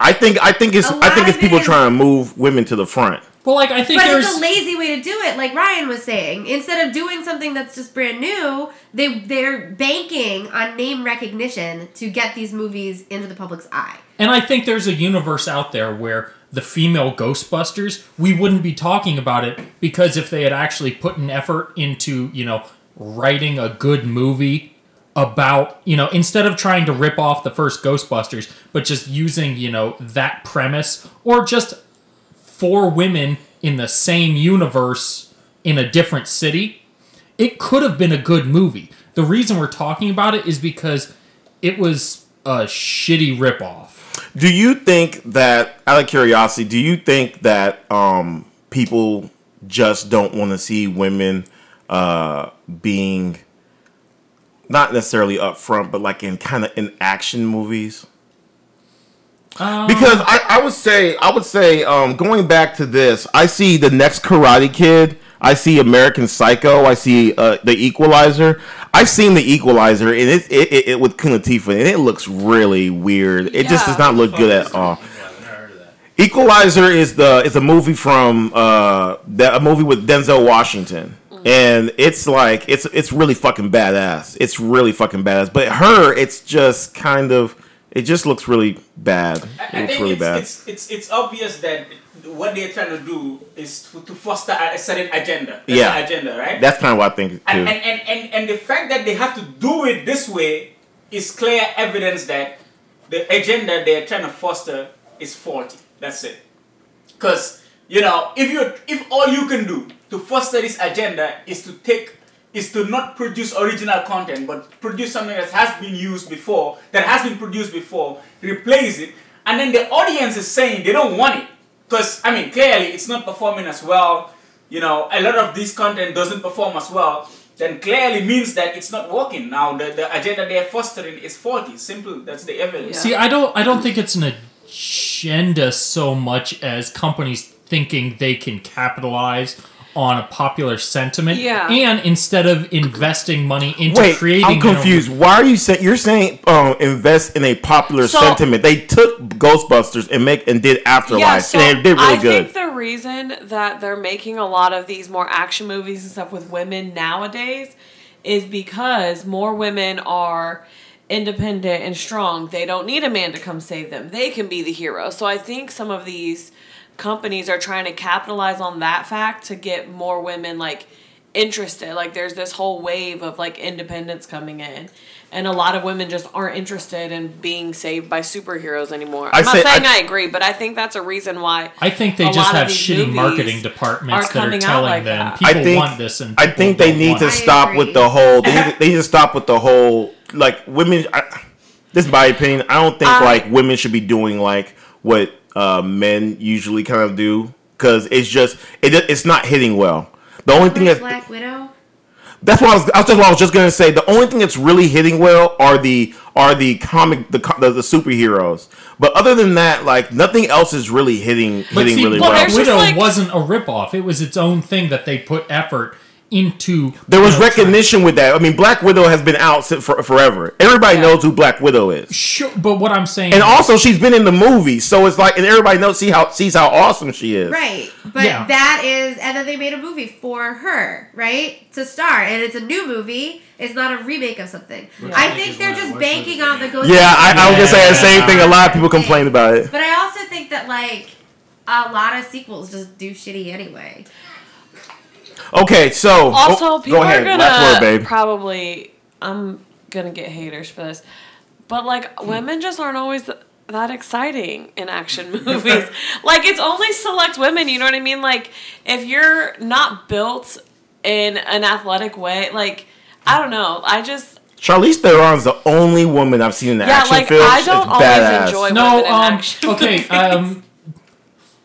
I think I think it's I think it's people it is- trying to move women to the front. Well, like I think But there's it's a lazy way to do it, like Ryan was saying. Instead of doing something that's just brand new, they they're banking on name recognition to get these movies into the public's eye. And I think there's a universe out there where the female Ghostbusters, we wouldn't be talking about it because if they had actually put an effort into, you know, writing a good movie about, you know, instead of trying to rip off the first Ghostbusters, but just using, you know, that premise or just four women in the same universe in a different city, it could have been a good movie. The reason we're talking about it is because it was a shitty ripoff. Do you think that, out of curiosity, do you think that um, people just don't want to see women uh, being not necessarily upfront, but like in kind of in action movies? Because I, I would say I would say um, going back to this, I see the next Karate Kid. I see American Psycho. I see uh, the Equalizer. I've seen the Equalizer, and it, it, it, it with Queen Latifah, and it looks really weird. It just does not look good at all. Yeah, I've never heard of that. Equalizer is the is a movie from uh that a movie with Denzel Washington. And it's like it's it's really fucking badass. It's really fucking badass. But her, it's just kind of it just looks really bad. It I, I looks really it's, bad. it's it's it's obvious that what they're trying to do is to, to foster a, certain agenda. That's Yeah. agenda, right? That's kind of what I think too. and, and, and, and, and the fact that they have to do it this way is clear evidence that the agenda they're trying to foster is faulty. That's it. Because you know, if you if all you can do to foster this agenda is to take is to not produce original content but produce something that has been used before, that has been produced before, replace it, and then the audience is saying they don't want it. Because I mean clearly it's not performing as well. You know, a lot of this content doesn't perform as well then clearly means that it's not working. Now the, the agenda they're fostering is faulty. Simple. That's the evidence. See, I don't I don't think it's an agenda so much as companies thinking they can capitalize on a popular sentiment. Yeah. And instead of investing money into Wait, creating I'm confused. Why are you saying you're saying um, invest in a popular So- sentiment? They took Ghostbusters and make and did Afterlife, Yeah, so and they did really I good. I think the reason that they're making a lot of these more action movies and stuff with women nowadays is because more women are independent and strong. They don't need a man to come save them. They can be the hero. So I think some of these companies are trying to capitalize on that fact to get more women like interested. Like there's this whole wave of like independence coming in. And a lot of women just aren't interested in being saved by superheroes anymore. I I'm not say- saying I- I, agree, but I think that's a reason why I think they a just have shitty marketing departments that are telling like them that. people I think want this and I think they need to stop with the whole. They need, to, they need to stop with the whole like women. I, this is my opinion. I don't think I- like women should be doing like what uh, men usually kind of do because it's just it, it's not hitting well. The only thing Like that Black Widow. that's what I was. That's what I was just gonna say. The only thing that's really hitting well are the are the comic the co- the, the superheroes. But other than that, like nothing else is really hitting But hitting see, really Black well. there's Widow like- wasn't a ripoff. It was its own thing that they put effort into. There was you know, recognition with that. I mean, Black Widow has been out since for, forever. Everybody Yeah. knows who Black Widow is. Sure, but what I'm saying, And also, she's been in the movie, so it's like, and everybody knows see how sees how awesome she is. Right. But Yeah. that is, and then they made a movie for her, right? To star. And it's a new movie. It's not a remake of something. I remake think they're just banking on the ever. ghost. Yeah, I, I was gonna say the same thing. A lot of people Thing. complain about it. But I also think that, like, a lot of sequels just do shitty anyway. Okay, so Also, oh, people go ahead. are gonna word, babe. probably. I'm gonna get haters for this, but like women just aren't always that exciting in action <laughs> movies. like it's only select women. You know what I mean? Like if you're not built in an athletic way, like I don't know. I just Charlize Theron's the only woman I've seen in the yeah, action like films. I don't It's always badass. enjoy no, women in um, action. okay, <laughs> movies. um,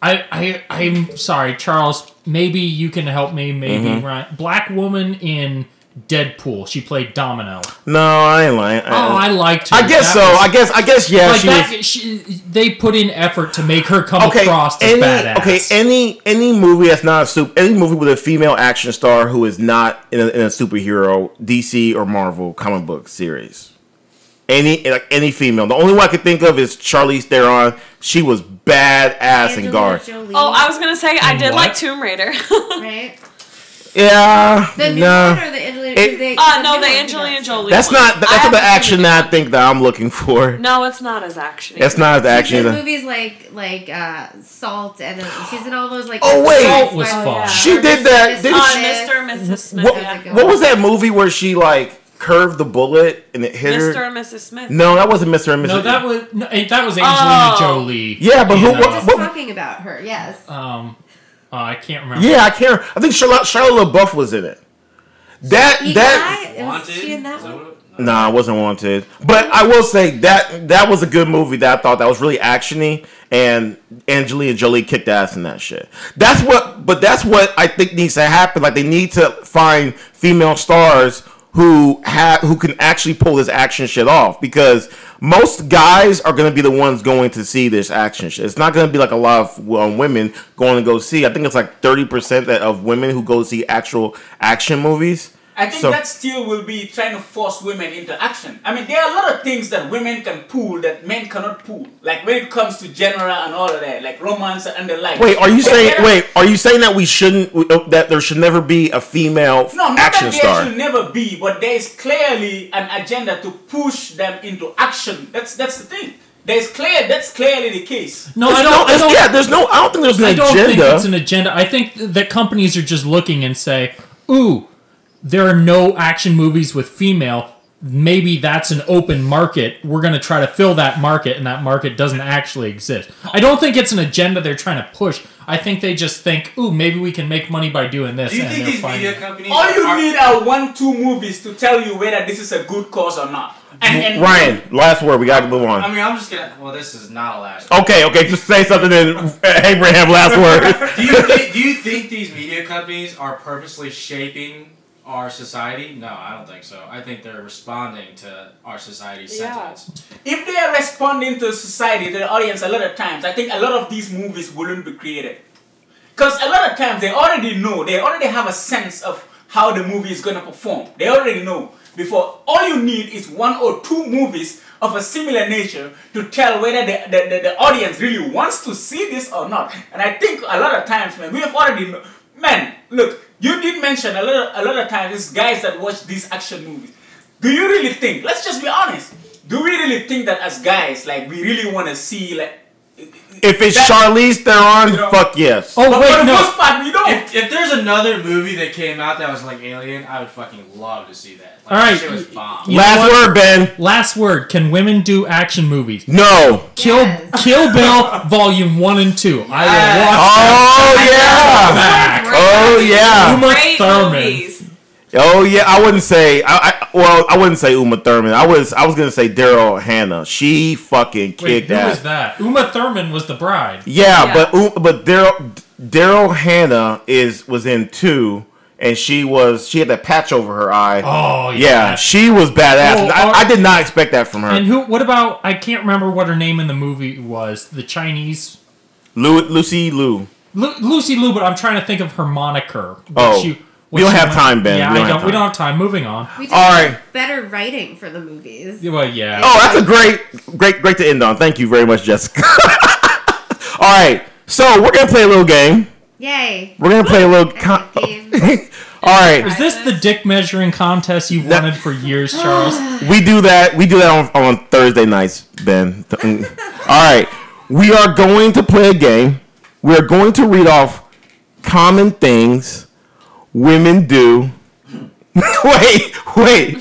I, I, I'm sorry, Charles. Maybe you can help me. Maybe Mm-hmm. Ryan. Black woman in Deadpool. She played Domino. No, I ain't lying. Oh, I liked her. I guess That so. was- I guess. I guess. Yeah. like she that, was, she, they put in effort to make her come okay. across as Any badass. okay. Any any movie that's not a super. Any movie with a female action star who is not in a, in a superhero DC or Marvel comic book series. Any like any female. The only one I could think of is Charlize Theron. She was badass in Angelina Guard. Jolie, oh, I was gonna say I did what? like Tomb Raider. <laughs> right? Yeah. The new no. one or the Angelina? It- they, uh, no, the Angelina. Jolie. That's one. not. I That's not the haven't action that I think that I'm looking for. No, it's not as action. It's not the She's action. in movies like like uh, Salt, and uh, she's in all those like. Oh, wait. Salt was fun. yeah. She Or did Mr. that- Mrs. didn't Uh, she- Mr. and Mrs. Smith. What, yeah. what was that movie where she like curved the bullet and it hit Mr. her? and Mrs. Smith. No, that wasn't Mr. and Mrs. no, that was no, eh, that was Angelina Oh. Jolie. Yeah, but who- in, what- uh, Just what- talking about her, yes. um, uh, I can't remember. Yeah, I can't. I think Charlotte Charlotte LaBeouf was in it. That Eagle that Eye? Was Wanted? she in that Is that one? what it- nah, I wasn't wanted. But I will say that that was a good movie that I thought that was really actiony and Angelina Jolie kicked ass in that shit. That's what but that's what I think needs to happen. Like they need to find female stars who have who can actually pull this action shit off because most guys are going to be the ones going to see this action shit. It's not going to be like a lot of um, women going to go see. I think it's like 30% that- of women who go see actual action movies. I think So- that still will be trying to force women into action. I mean, there are a lot of things that women can pull that men cannot pull. Like when it comes to genre and all of that, like romance and the like. Wait, are you But saying are- wait, are you saying that we shouldn't uh, that there should never be a female No, not action that there star? should never be, but there is clearly an agenda to push them into action. That's that's the thing. There's clear. That's clearly the case. No, I There's no, don't. I don't yeah, there's no. I don't think there's an agenda. I don't think it's an agenda. I think that companies are just looking and say, "Ooh, there are no action movies with female. Maybe that's an open market. We're going to try to fill that market, and that market doesn't actually exist." I don't think it's an agenda they're trying to push. I think they just think, "Ooh, maybe we can make money by doing this." Do you and think they're these finding- media companies All you are, need are one, two movies to tell you whether this is a good cause or not. And, and Ryan, last word. We got to move on. I mean, I'm just gonna. Well, this is not a last. Okay, okay. Just say something. Then Abraham, last word. <laughs> Do you think, do you think these media companies are purposely shaping our society? No, I don't think so. I think they're responding to our society's Yeah. sentiments. if they are responding to society, to the audience, a lot of times, I think a lot of these movies wouldn't be created. Because a lot of times they already know, they already have a sense of how the movie is going to perform. They already know. Before, all you need is one or two movies of a similar nature to tell whether the, the, the, the audience really wants to see this or not. And I think a lot of times, man, we have already know. Man, look, you did mention a lot of, a lot of times guys that watch these action movies. Do you really think, let's just be honest, do we really think that as guys, like, we really want to see, like, If it's That- Charlize Theron, You know- fuck yes. Oh but wait, the no. most part, we don't. If, if there's another movie that came out that was like Alien, I would fucking love to see that. Like, All that shit was bomb. you know last what? word, Ben. Last word. Can women do action movies? No. Kill Yes. Kill Bill <laughs> Volume One and Two. I will Yes. watch. Oh yeah. Back. Oh yeah. Uma Great Thurman. movies. Oh yeah. I wouldn't say. I, I well, I wouldn't say Uma Thurman. I was. I was gonna say Daryl Hannah. She fucking Wait, kicked who ass. was that? Uma Thurman was the bride. Yeah, Yeah. but but Daryl Daryl Hannah is was in two, and she was she had that patch over her eye. Oh yeah, yeah. she was badass. Oh, I, uh, I did not expect that from her. And who? What about? I can't remember what her name in the movie was. The Chinese Lu, Lucy Liu. Lu, Lucy Liu, but I'm trying to think of her moniker. Oh. She, We don't have time, Ben. Yeah, We I don't don't. have We don't have time. Moving on. We just All need better writing for the movies. Well, yeah. Oh, that's a great, great, great to end on. Thank you very much, Jessica. <laughs> All right, so we're gonna play a little game. Yay! We're gonna play a little. Con- <laughs> All right, Is this the dick measuring contest you've That- wanted for years, Charles? <gasps> we do that. We do that on, on Thursday nights, Ben. <laughs> All right, we are going to play a game. We are going to read off common things women do. <laughs> wait, wait.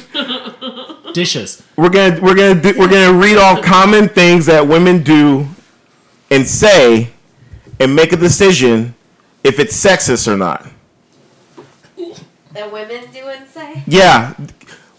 Dishes. We're gonna we're gonna do, we're gonna read off common things that women do and say, and make a decision if it's sexist or not. That women do and say. Yeah,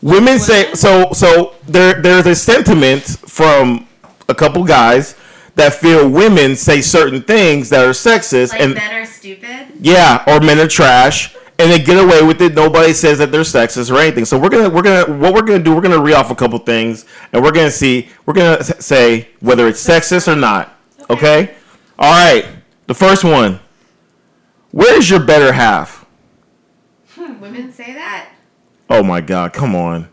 women say so. So there there's a sentiment from a couple guys that feel women say certain things that are sexist, Like and men are stupid. yeah, or men are trash. And they get away with it. Nobody says that they're sexist or anything. So we're gonna, we're gonna, what we're gonna do, we're gonna read off a couple things, and we're gonna see, we're gonna say whether it's sexist or not. Okay. All right. The first one. Where's your better half? Hmm, women say that. Oh my God! Come on.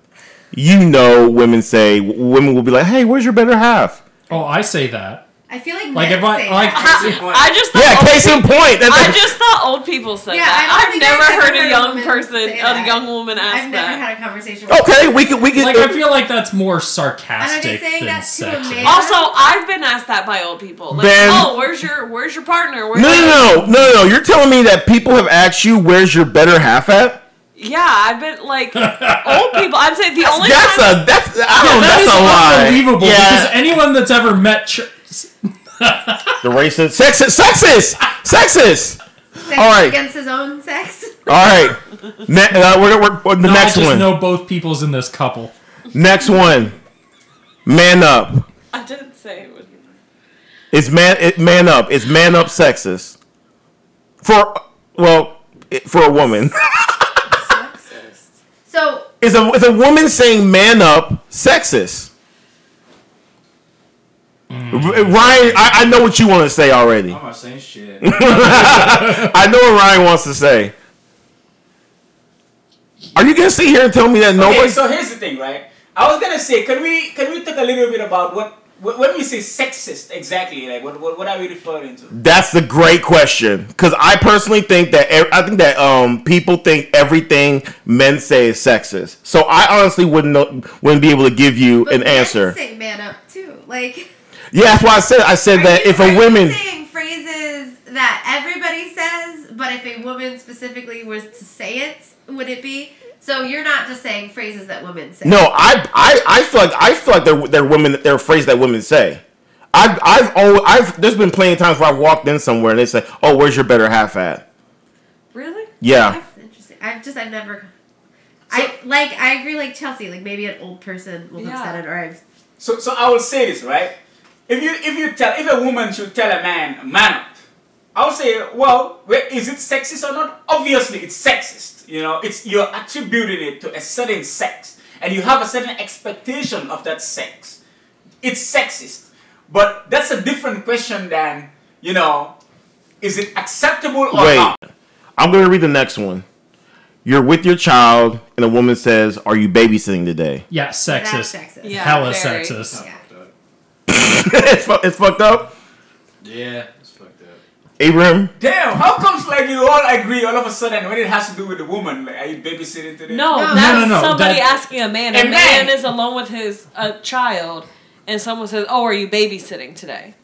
You know, women say women will be like, "Hey, where's your better half?" Oh, I say that. I feel like Like men if I say like. that. I <laughs> just thought Yeah, old case in point. That's I a- just thought old people said Yeah, that. don't I've never I've ever heard a heard a young person, a that. young woman ask that. I've never that. had a conversation. With okay, we can we can. Like I feel like that's more And are sarcastic they saying than that to a sexist. man? Also, I've been asked that by old people. Like, Ben- oh, where's your where's your partner? Where's no, no, no, no, no. You're telling me that people have asked you, "Where's your better half at?" Yeah, I've been like old people. I'm saying the only That's time a that's I don't, that that's is a lie. unbelievable because Yeah, anyone that's ever met. Ch- the racist, sexist, sexist, sexist. Sex all right. against his own sex. All right, ne- uh, we're, we're, we're- the No, next I just one. know both people's in this couple. Next one, man up. I didn't say it was. It's man, it, man up. It's man up, sexist. For well, it- for a woman, <laughs> sexist. So is a is a woman saying man up sexist? R- Ryan, I, I know what you want to say already. I'm not saying shit. <laughs> I know what Ryan wants to say. Are you gonna sit here and tell me that Okay, nobody? so here's the thing, right? I was gonna say, can we can we talk a little bit about what when we say sexist exactly? Like, what what, what are we referring to? That's the great question because I personally think that I think that um people think everything men say is sexist. So I honestly wouldn't know, wouldn't be able to give you but an answer. Say man up too. Like. <laughs> Yeah, that's why I said I said Are that you- if are a you woman saying phrases that everybody says, but if a woman specifically was to say it, would it be? So you're not just saying phrases that women say. no, I I I feel like I feel like they're they're women they're phrases that women say. I've I've always, I've there's been plenty of times where I've walked in somewhere and they say, "Oh, where's your better half at?" Really? Yeah. That's interesting. I've just I've never. I like I agree like Chelsea like maybe an old person will have Yeah. said it or I've So so I will say this, right? If you if you tell if a woman should tell a man man up, I would say, well, wait, is it sexist or not? Obviously, it's sexist. You know, it's you're attributing it to a certain sex, and you have a certain expectation of that sex. It's sexist, but that's a different question than you know, is it acceptable or Wait. not? I'm going to read the next one. You're with your child and a woman says, "Are you babysitting today?" Yeah, that's sexist. sexist. Yeah. Hella very. sexist. Yeah. <laughs> it's, fu- it's fucked up. yeah, it's fucked up. Abraham, Damn, how comes like you all agree all of a sudden when it has to do with the woman? Like, are you babysitting today? No, No, that's no, no, somebody that- asking a man. A A, man, man. is alone with his a child, and someone says, "Oh, are you babysitting today?"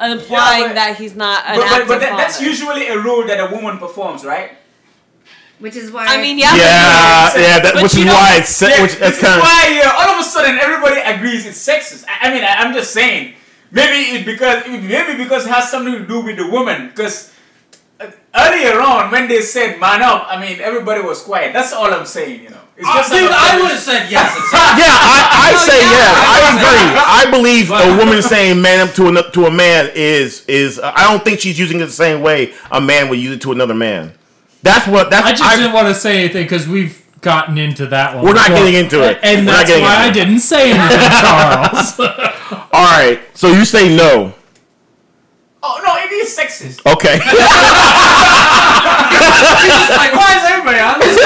Implying Yeah, but- that he's not an But, but, active but that, that's usually a role that a woman performs, right? Which is why I mean, yeah, yeah, yeah, that, which is don't- why it's se- Yeah, which, that's kind of why yeah, all of a sudden everybody agrees it's sexist. I, I mean, I, I'm just saying. Maybe it because maybe because it has something to do with the woman. Because uh, earlier on when they said man up, I mean everybody was quiet. That's all I'm saying. You know, it's Oh, dude, like- I would have said yes. <laughs> Yeah. I, I say yeah. yes. I I agree. I believe a woman saying "man" up to an, to a man is is. Uh, I don't think she's using it the same way a man would use it to another man. That's what. That's I just I, didn't want to say anything because we've gotten into that one. We're not before. getting into it, and We're that's why I didn't say anything, <laughs> Charles. <laughs> All right, so you say no. Oh no, it is sexist. Okay. <laughs> like, why is everybody on this?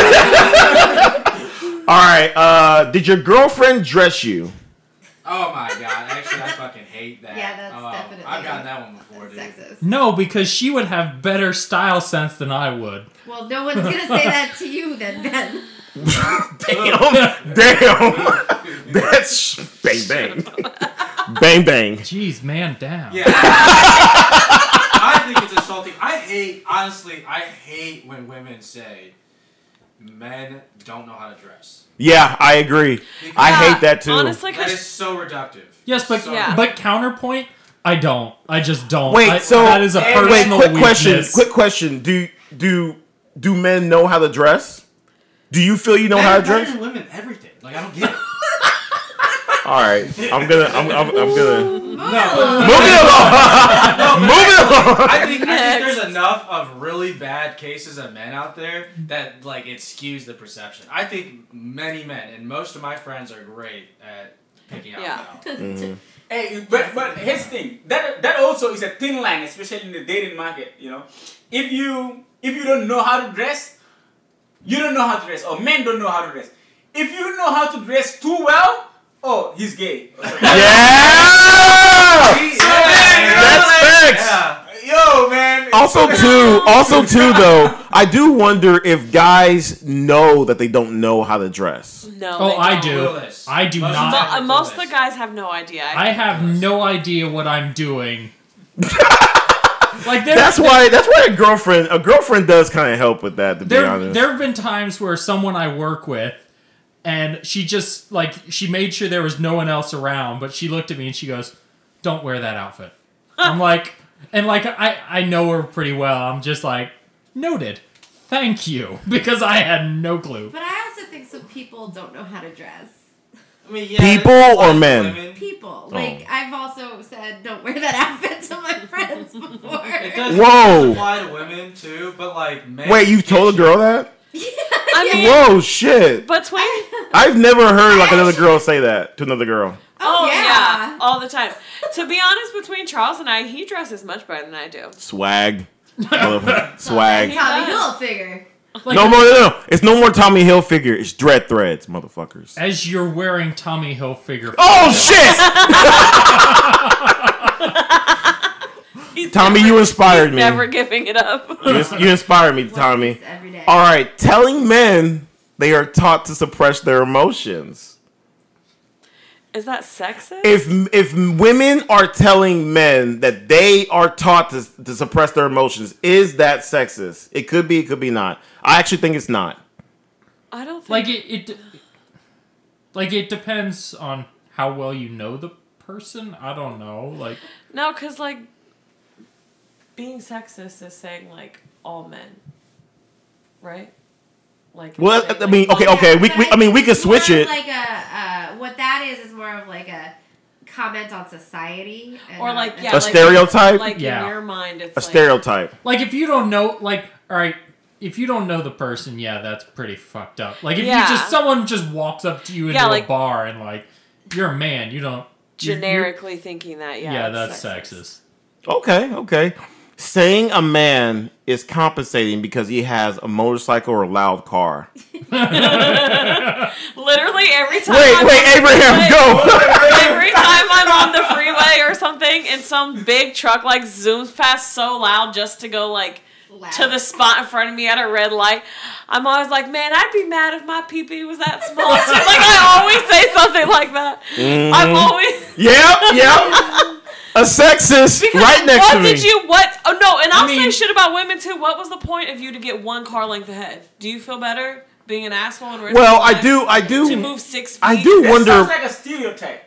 All right. Uh, did your girlfriend dress you? Oh my god! Actually, I fucking hate that. Yeah, that's oh, definitely I've gotten that one before, dude. Sexist. No, because she would have better style sense than I would. Well, no one's gonna say that to you then, Ben. <laughs> Damn, damn. That's bang bang, bang bang. Jeez, man, down. Yeah. I think it's insulting. I hate, honestly, I hate when women say men don't know how to dress. Yeah, I agree. I Yeah, hate that too. Honestly, That is so reductive. Yes, but So- Yeah. but counterpoint, I don't. I just don't. Wait, I- so that is a Wait, personal wait, quick question. weakness. Quick question. Do do do men know how to dress? Do you feel you know Men how are to better dress? than women, everything. Like I don't get it. All right, I'm gonna I'm I'm, I'm gonna No. moving along. moving along. I think, I think there's enough of really bad cases of men out there that like it skews the perception. I think many men and most of my friends are great at picking out Yeah. men. <laughs> Mm-hmm. Hey, but but here's the thing. That that also is a thin line, especially in the dating market. You know, if you if you don't know how to dress, you don't know how to dress, or men don't know how to dress. If you know how to dress too well, oh, he's gay. Yeah, that's facts. Yeah. Yo, man. Also <laughs> too, also too though, I do wonder if guys know that they don't know how to dress. no. Oh, I don't. do. Clueless. I do Most not. Mo- men most of the guys have no idea. I have no idea what I'm doing. <laughs> like there, That's why. That's why a girlfriend, a girlfriend does kind of help with that. To be honest, there have been times where someone I work with and she just like she made sure there was no one else around, but she looked at me and she goes, "Don't wear that outfit." I'm like and like I I know her pretty well. I'm just like, "Noted. Thank you." <laughs> Because I had no clue. But I also think some people don't know how to dress. I mean, yeah, People or men? women. People. Oh. Like, I've also said, don't wear that <laughs> outfit to my friends before. It does, Whoa. it does apply to women too, but like men. Wait, you told a girl that? I mean, Whoa, shit! between. <laughs> I've never heard like another <laughs> girl say that to another girl. Oh, oh yeah. yeah. all the time. To be honest, between Charles and I, he dresses much better than I do. Swag, <laughs> Motherfucker. swag. Tommy does. Hilfiger. Like, No more, no, no. It's no more Tommy Hilfiger. It's dread threads, motherfuckers. as you're wearing Tommy Hilfiger. Oh shit! He's Tommy, never- you inspired he's me. Never giving it up. <laughs> You, you inspired me, Tommy. Every day. All right, telling men they are taught to suppress their emotions. Is that sexist? If if women are telling men that they are taught to, to suppress their emotions, is that sexist? It could be, it could be not. I actually think it's not. I don't think. like it, it like it depends on how well you know the person. I don't know. Like No, because like being sexist is saying like all men, right? Like Well, saying, I like, mean, okay, Yeah, okay. We, we I mean, we can switch it. Like a, uh, what that is is more of like a comment on society. and or like yeah, A like, stereotype? Like Yeah. in your mind, it's A like, stereotype. like if you don't know like all right if you don't know the person yeah that's pretty fucked up like if Yeah. you just someone just walks up to you into Yeah, a bar and like you're a man you don't you're- you're- generically thinking that. Yeah, yeah, it's that's sexist. Okay, okay. Saying a man is compensating because he has a motorcycle or a loud car. <laughs> Literally every time. Wait, I'm wait, Abraham, freeway- go. <laughs> Every time I'm on the freeway or something, and some big truck like zooms past so loud just to go like Loud. to the spot in front of me at a red light, I'm always like, man, I'd be mad if my pee pee was that small. <laughs> like I always say something like that. Mm-hmm. I'm always. Yep, yep. A sexist right next what to me. What did you what? Oh no, and I'll say mean- shit about women too. What was the point of you to get one car length ahead? Do you feel better being an asshole and risking well, I do, I to do, move six feet? I do That sounds wonder. like a stereotype.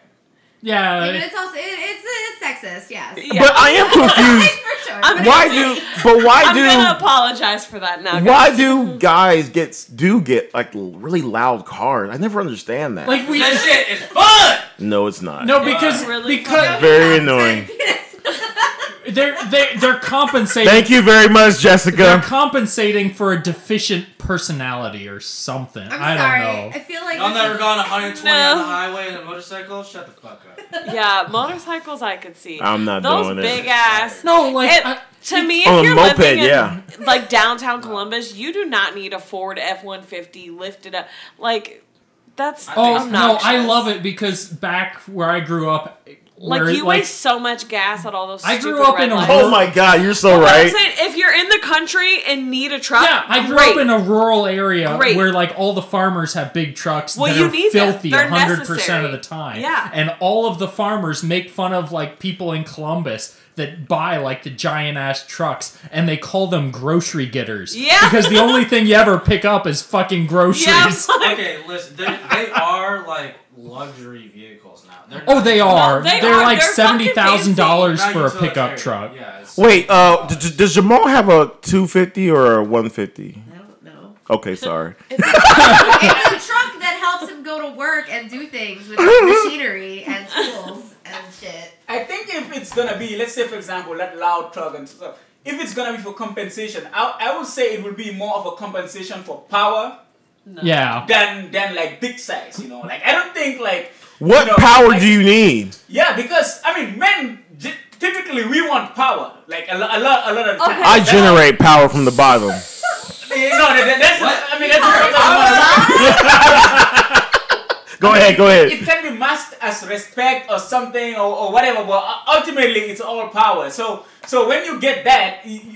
Yeah But it's also it, it's, it's sexist, yes. Yeah. But I am <laughs> confused. For sure. I'm but Why do? <laughs> But why I'm gonna apologize for that now. Why do guys get do get like really loud cars? I never understand that. like we That <laughs> shit is fun. no, it's not. no because Really because Very annoying. They're they they're compensating Thank you very much, Jessica. they're compensating for a deficient personality or something I'm I sorry. don't know I feel like Y'all this never gone 120 No. on the highway in a motorcycle? Shut the fuck up. <laughs> Yeah, motorcycles I could see. I'm not Those doing it. big ass. no like It- I- to me, if a you're moped, living in yeah. like downtown Columbus, you do not need a Ford F one fifty lifted up. Like That's Oh no. I love it because back where I grew up, Like where, you waste so much gas at all those. I grew up red in a lights. Oh my god, you're so But right. saying if you're in the country and need a truck, Yeah, I grew great. up in a rural area Great. where like all the farmers have big trucks Well, that you are need them. filthy They're hundred percent necessary. of the time. Yeah. and all of the farmers make fun of like people in Columbus that buy like the giant ass trucks and they call them grocery getters. Yeah. because the only thing you ever pick up is fucking <laughs> groceries. Yeah, Okay, listen, they're- they are like luxury vehicles now. They're Oh, not- they are. they are are. like They're seventy thousand dollars for a pickup truck. Yeah, it's- Wait, uh, d- d- does Jamal have a 250 or a 150? I don't know. Okay, sorry. <laughs> It's a truck that helps him go to work and do things with <laughs> machinery and tools and shit. I think if it's gonna be, let's say for example, that loud truck and stuff, if it's gonna be for compensation, I, I would say it would be more of a compensation for power Yeah. than than like big size. You know, like I don't think like What you know, power like- do you need? Yeah, because I mean, men j- typically we want power, like a, lo- a lot, a lot of the time. Okay. I That's- generate power from the bottom. You know, that, that's I mean, that's <laughs> <laughs> Go ahead, go ahead. It can be masked as respect or something or, or whatever, but ultimately it's all power. So so when you get that, you, you-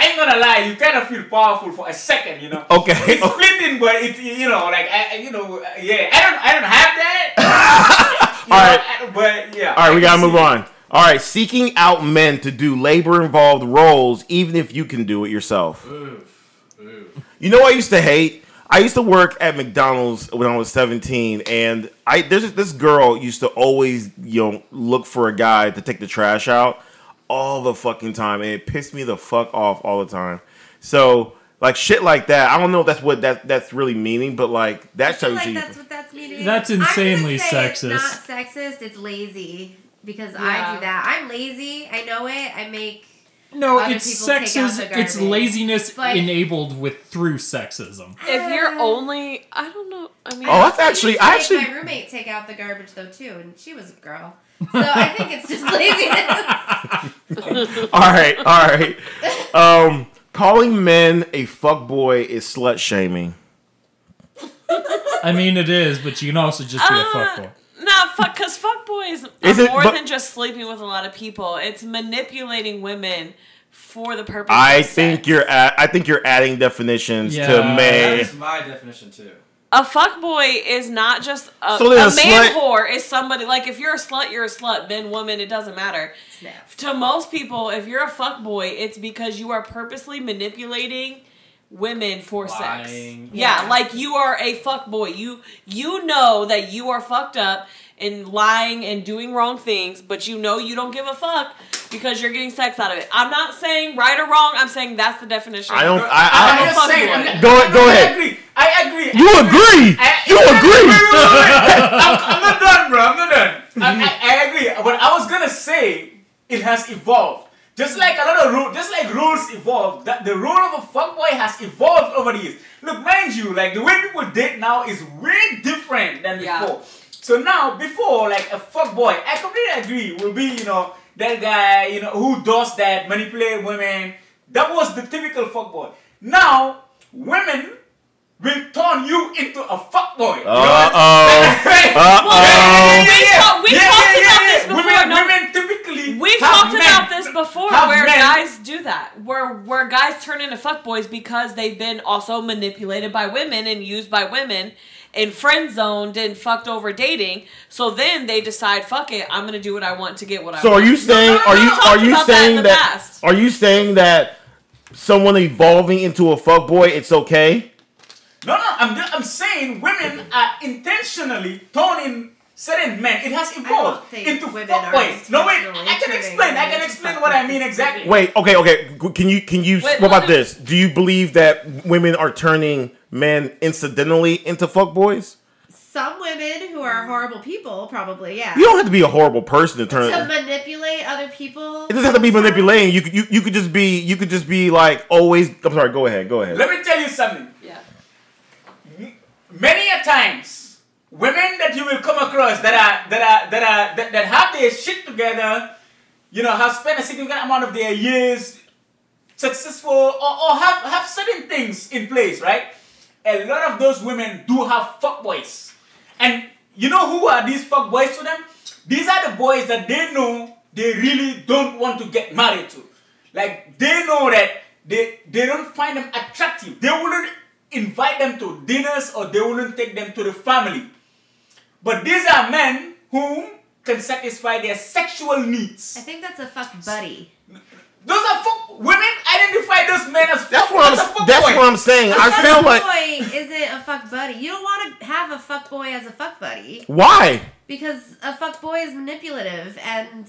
I ain't gonna lie, you kind of feel powerful for a second, you know. Okay. It's fleeting, but it you know like I I- you know uh, yeah I don't I don't have that. <laughs> You All know, right. I- but yeah. All right, we gotta move see- on. All right, seeking out men to do labor involved roles, even if you can do it yourself. Oof, oof. You know what I used to hate? I used to work at McDonald's when I was 17, and I there's this girl used to always you know look for a guy to take the trash out all the fucking time, and it pissed me the fuck off all the time. So like shit like that, I don't know if that's what that that's really meaning, but like I that's how feel you that's what that's meaning. That's I'm gonna insanely It's sexist. not sexist. It's lazy because I do that. I'm lazy. I know it. I make. No, Other it's people take out sexism. the It's laziness But- enabled with through sexism. If you're Uh, only, I don't know. I mean, Oh, that's I actually- I make actually- my roommate take out the garbage though too, and she was a girl. So I think it's just <laughs> laziness. <laughs> <laughs> all right, all right. Um, calling men a fuckboy is slut shaming. I mean, it is, but you can also just be a Uh, fuckboy. Nah, fuck, because fuckboys Is are it- more but- than just sleeping with a lot of people. It's manipulating women for the purpose. I of think sex. you're at, I think you're adding definitions Yeah. to That man. is my definition too. A fuckboy is not just a, So a a man slut- whore. Is somebody like if you're a slut, you're a slut. Men, woman, it doesn't matter. Snaps. To most people, if you're a fuckboy, it's because you are purposely manipulating women for sex. Yeah, Yeah. like you are a fuckboy. You you know that you are fucked up and lying and doing wrong things, but you know you don't give a fuck because you're getting sex out of it. I'm not saying right or wrong. I'm saying that's the definition. I don't. I'm I, I, just saying. fuckboy. I'm- Go- I- go I ahead. agree. I agree. you agree? I- You I- agree? wait, wait, wait, wait. <laughs> I'm, I'm not done, bro. I'm not done. I, I, I agree. But I was gonna say it has evolved. Just like a lot of rules, just like rules evolve, that the rule of a fuckboy has evolved over the years. Look, mind you, like the way people date now is way different than Yeah. before. So now, before, like a fuckboy, I completely agree, will be, you know, that guy, you know, who does that, manipulate women. That was the typical fuckboy. Now, women will turn you into a fuckboy. You know what- Uh-oh. <laughs> Well, Uh-oh. we talked- we talked about this before, Women, no- women typically We've have talked men- about this before, have where men- guys do that, where where guys turn into fuckboys because they've been also manipulated by women and used by women, and friend zoned and fucked over dating. So then they decide, fuck it, I'm gonna do what I want to get what I want. So want. are you saying? no, Are no, you we are you about that in saying the that? past. Are you saying that someone evolving into a fuck boy, it's okay? No, no, I'm, I'm saying women are intentionally turning certain men. It has evolved into women are fuckboys. No, wait, I can explain. I can explain what I mean exactly. Wait. Okay. Okay. Can you can you? Wait, what about this? Do you believe that women are turning men incidentally into fuckboys? Some women who are horrible people, probably, yeah. You don't have to be a horrible person to turn. to manipulate other people. It doesn't have to be manipulating. You could you, you could just be you could just be like always. I'm sorry. Go ahead. Go ahead. Let me tell you something. Yeah. Many a times, women that you will come across that are that are that are that, that have their shit together, you know, have spent a significant amount of their years successful or, or have have certain things in place, right? A lot of those women do have fuckboys. And you know who are these fuck boys to them? These are the boys that they know they really don't want to get married to. Like they know that they they don't find them attractive. They wouldn't invite them to dinners or they wouldn't take them to the family. But these are men whom can satisfy their sexual needs. I think that's a fuck buddy. Those are fuck women identify those men as fuck. That's what as a I'm. fuck That's boy. what I'm saying. A I fuck feel like boy isn't a fuck buddy. You don't want to have a fuck boy as a fuck buddy why? because a fuck boy is manipulative and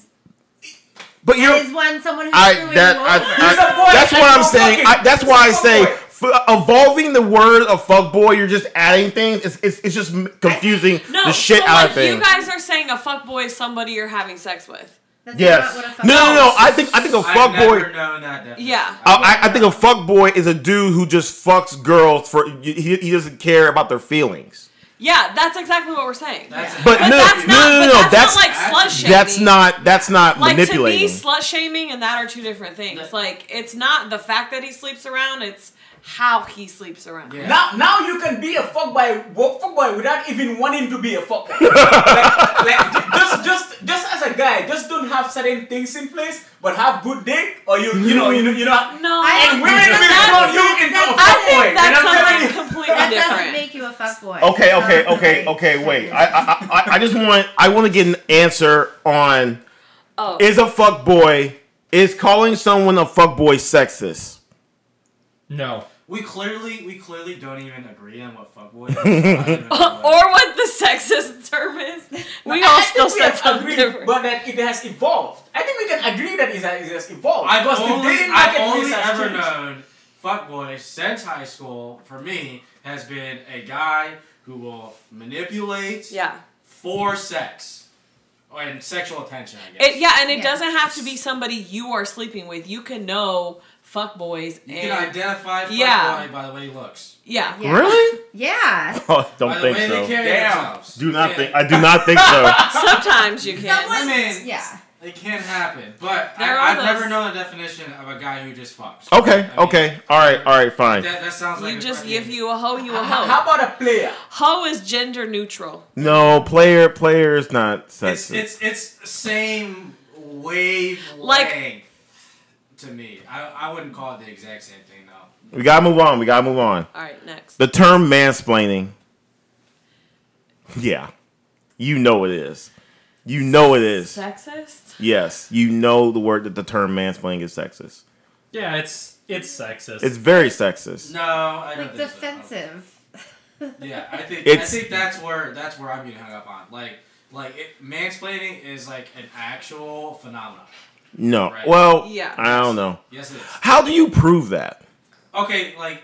But you're. is one someone who's I that you I, over. He's a I, boy that's what I'm saying. I, that's why I say boy. F- evolving the word of fuckboy. You're just adding things. It's it's, it's just m- confusing No, the shit so out like of things. you guys are saying a fuckboy is somebody you're having sex with. That's yes. not what a fuck No, no, no. I think I think a I've fuckboy. never known that definition. Yeah. I, I think a fuckboy is a dude who just fucks girls for he, he doesn't care about their feelings. Yeah, that's exactly what we're saying. That's But, But no, that's no, not, no, but no, that's, that's not like slut shaming. that's not that's not like manipulating. to me, slut shaming and that are two different things. Like it's not the fact that he sleeps around; it's how he sleeps around. Yeah. Now, now you can be a fuckboy, wo- fuckboy without even wanting to be a fuckboy. <laughs> like, like, just, just, just as a guy, just don't have certain things in place, but have good dick, or you, you know, you know, you know. No, I- And women That's- will that's- turn you into a that's- I fuckboy. think that's and I'm telling something you. completely That doesn't make you a fuck boy. Okay, okay, okay, okay. Wait, I, I, I, I just want, I want to get an answer on: Oh. Is a fuck boy is calling someone a fuck boy sexist? No. We clearly, we clearly don't even agree on what fuckboy is. <laughs> I don't even know what- or what the sexist term is. We I all think still said have something agreed, different. but that it has evolved. I think we can agree that it has, it has evolved. I've because only, dating I've marketplace only ever changed. known fuckboy since high school. For me, has been a guy who will manipulate yeah. for sex and sexual attention. I guess. It, yeah, and it Yeah. doesn't have to be somebody you are sleeping with. You can know fuck boys you and can identify fuckboy Yeah. by the way he looks, yeah. Yeah. Really? Yeah. <laughs> Oh, don't by the think way so. they carry Damn. Do not Yeah. think. I do not think so. <laughs> Sometimes you can. Someone, I mean- yeah. It can happen, but There I, I've never known the definition of a guy who just fucks. Okay, I mean, okay, all right, all right, fine. That, that sounds like You a just fucking- if you a hoe, you a hoe. How about a player? Hoe is gender neutral. No, player, player is not It's sexist. it's it's same wave Like- length to me. I I wouldn't call it the exact same thing though. we gotta move on. We gotta move on. All right, next. The term mansplaining. Yeah, you know it is. You know it is. Sexist? Yes, you know the word that the term mansplaining is sexist. Yeah, it's it's sexist. It's very sexist. No, I don't Like think so. defensive. <laughs> Yeah, I think It's- I think that's where that's where I'm getting hung up on. Like like it, mansplaining is like an actual phenomenon. No. Right. Well, Yeah. I don't know. Yes, it is. How do you prove that? Okay, like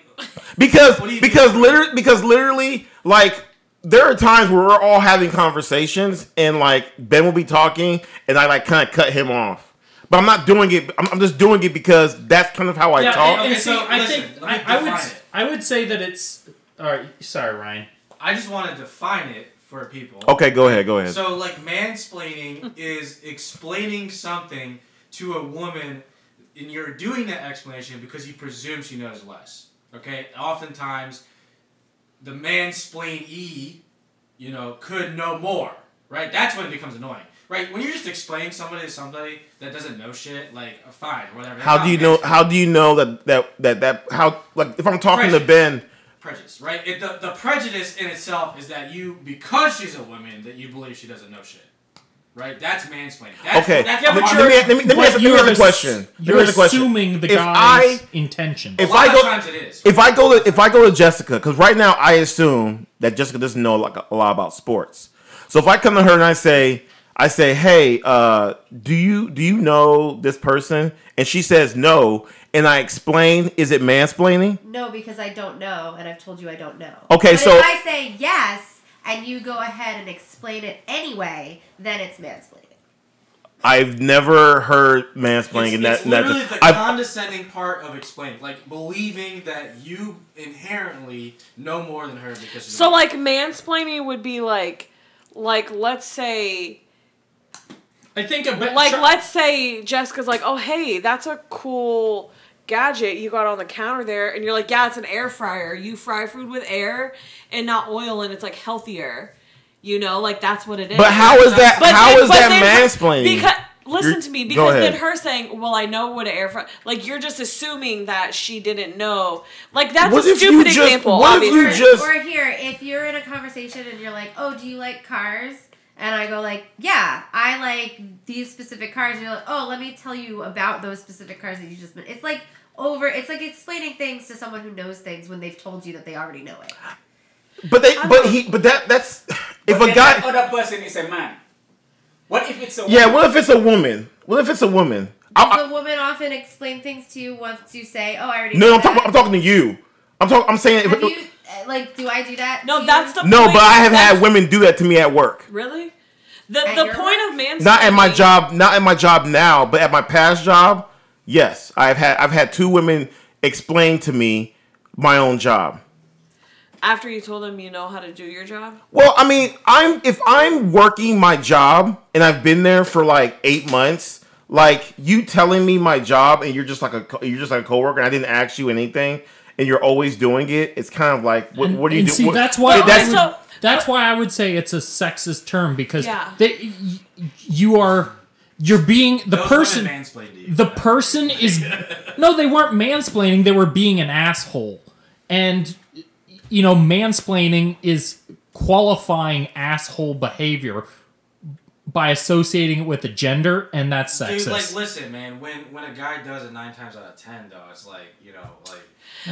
Because What do you because literally because literally like there are times where we're all having conversations and like Ben will be talking and I like kind of cut him off. But I'm not doing it. I'm, I'm just doing it because that's kind of how I yeah, talk. and, and Okay, so I listen, think I, I would it. I would say that it's. All right, sorry, Ryan. I just want to define it for people. okay, go ahead. Go ahead. So like mansplaining is explaining something to a woman and you're doing that explanation because you presume she knows less. Okay? Oftentimes the mansplainee, you know, could know more. Right? That's when it becomes annoying. Right? When you're just explaining somebody to somebody that doesn't know shit, like uh, fine, whatever. How do you know? How do you know that that that that how like if I'm talking to. Ben? prejudice, right? It, the, the prejudice in itself is that you, because she's a woman, that you believe she doesn't know shit. Right? That's mansplaining. That's, Okay, That's let, the let me, let me let me But ask, let me you're ask a question. You're ask a question. assuming the If guy's I- intention. if a lot I of go- times it is. If I go to if I go to Jessica, because right now I assume that Jessica doesn't know like a lot about sports. So if I come to her and I say, I say, hey, uh, do you do you know this person? And she says no, and I explain, is it mansplaining? No, because I don't know, and I've told you I don't know. Okay, but so- if I say yes, and you go ahead and explain it anyway, then it's mansplaining. I've never heard mansplaining, it's, and that, it's and that's- literally the I've- condescending part of explaining, like believing that you inherently know more than her because So woman. like mansplaining would be like like let's say I think a bit like let's say Jessica's like, "Oh, hey, that's a cool gadget you got on the counter there." And you're like, "Yeah, it's an air fryer. You fry food with air and not oil and it's like healthier." You know, like that's what it is. But how is that? But how then- is that mansplaining? Because listen You're- to me, because then her saying, "Well, I know what an air fryer," like you're just assuming that she didn't know. Like that's What a if you stupid just- example. what if you obviously. just- or here, if you're in a conversation and you're like, "Oh, do you like cars?" And I go like, "Yeah, I like these specific cars." And you're like, "Oh, let me tell you about those specific cars that you just." It's like over. It's like explaining things to someone who knows things when they've told you that they already know it. But they, but he, but that, that's if But a guy. that other person is a man. What if it's a Yeah, what if it's a woman? What if it's a woman? I, I, Does a woman often explain things to you once you say, "Oh, I already." no, know I'm talking. that." I'm talking to you. I'm talking. I'm saying. Have If, you Uh, like? Do I do that? No, to that's you? the no, point. but I have That's- had women do that to me at work. really. The At the point work? of mansplaining. Not at my job. Not at my job now, but at my past job. Yes, I've had. I've had two women explain to me my own job. After you told them you know how to do your job. Well, I mean, I'm if I'm working my job and I've been there for like eight months, like you telling me my job and you're just like a co- you're just like a coworker and I didn't ask you anything and you're always doing it. It's kind of like what, And- what do you and do? See, what- that's why Well, I that's would, so- that's uh, why I would say it's a sexist term because Yeah. they, you are you're being the Those person. women mansplained you. The person is <laughs> no, they weren't mansplaining. They were being an asshole, and you know, mansplaining is qualifying asshole behavior by associating it with a gender, and that's sexist. Dude, like, listen, man. When when a guy does it nine times out of ten, though, it's like you know, like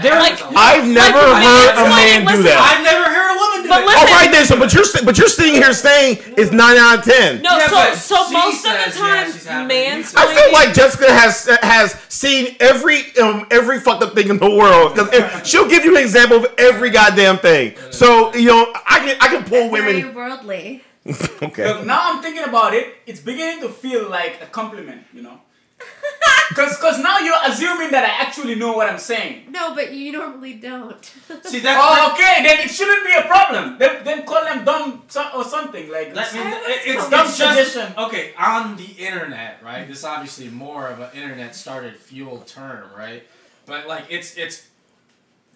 They're like- I've never Like, heard a listen, man do listen, that. I've never heard a woman do But it. listen- All right, then. So, but you're but you're sitting here saying it's nine out of ten. No, Yeah, so so most says, of the yeah, time, she's having it. You say- I feel like Jessica has has seen every um, every fucked up thing in the world. 'Cause if- She'll give you an example of every goddamn thing. So you know, I can I can pull Very women. worldly. <laughs> Okay. Look, now I'm thinking about it. It's beginning to feel like a compliment, you know. <laughs> Cause, cause now you're assuming that I actually know what I'm saying. No, but you normally don't. <laughs> See that? Oh, okay, then it shouldn't be a problem. Then, then call them dumb so- or something like. That means it's- it- it's, it's dumb it's just suggestion. okay on the internet, right? This is obviously more of an internet started fueled term, right? But like it's it's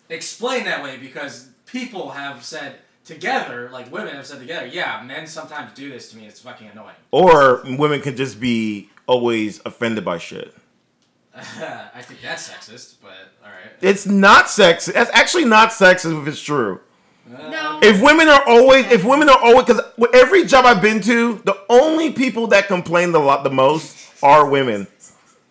explained that way because people have said together, like women have said together, yeah, men sometimes do this to me. It's fucking annoying. Or women could just be always offended by shit. <laughs> I think that's sexist, but all right. It's not sexist. That's actually not sexist if it's true. no. If women are always, if women are always, because every job I've been to, the only people that complain the lot the most are women.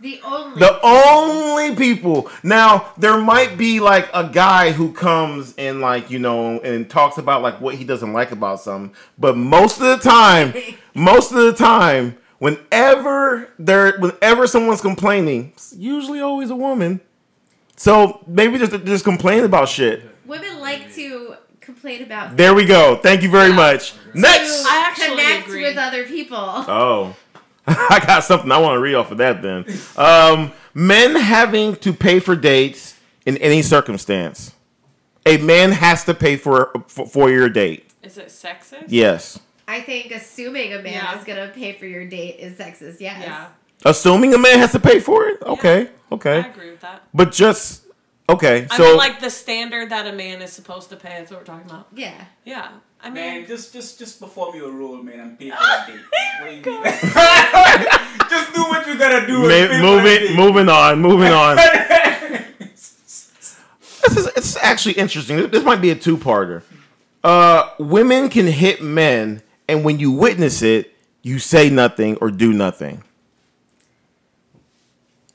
The only. The only people. Now, there might be like a guy who comes and like, you know, and talks about like what he doesn't like about something. But most of the time, <laughs> most of the time, whenever there whenever someone's complaining, it's usually always a woman. So maybe just just complain about shit. Women like to complain about. There we go. Thank you very much. Next. I actually connect agree. with other people. Oh. <laughs> I got something I want to read off of that then. Um, men having to pay for dates in any circumstance. A man has to pay for for, for your date. Is it sexist? Yes. I think assuming a man Yeah. is gonna pay for your date is sexist. Yes. Yeah, Assuming a man has to pay for it? Okay. I Okay. I agree with that. But just okay. I So mean, like the standard that a man is supposed to pay. That's what we're talking about. Yeah. Yeah, I mean, Man, just just just perform your role, man, and pay for that date. <laughs> What do you mean? <laughs> just do what you gotta do. and pay ma- moving moving on, moving on. <laughs> this is it's actually interesting. This might be a two-parter. Uh, women can hit men, and when you witness it, you say nothing or do nothing.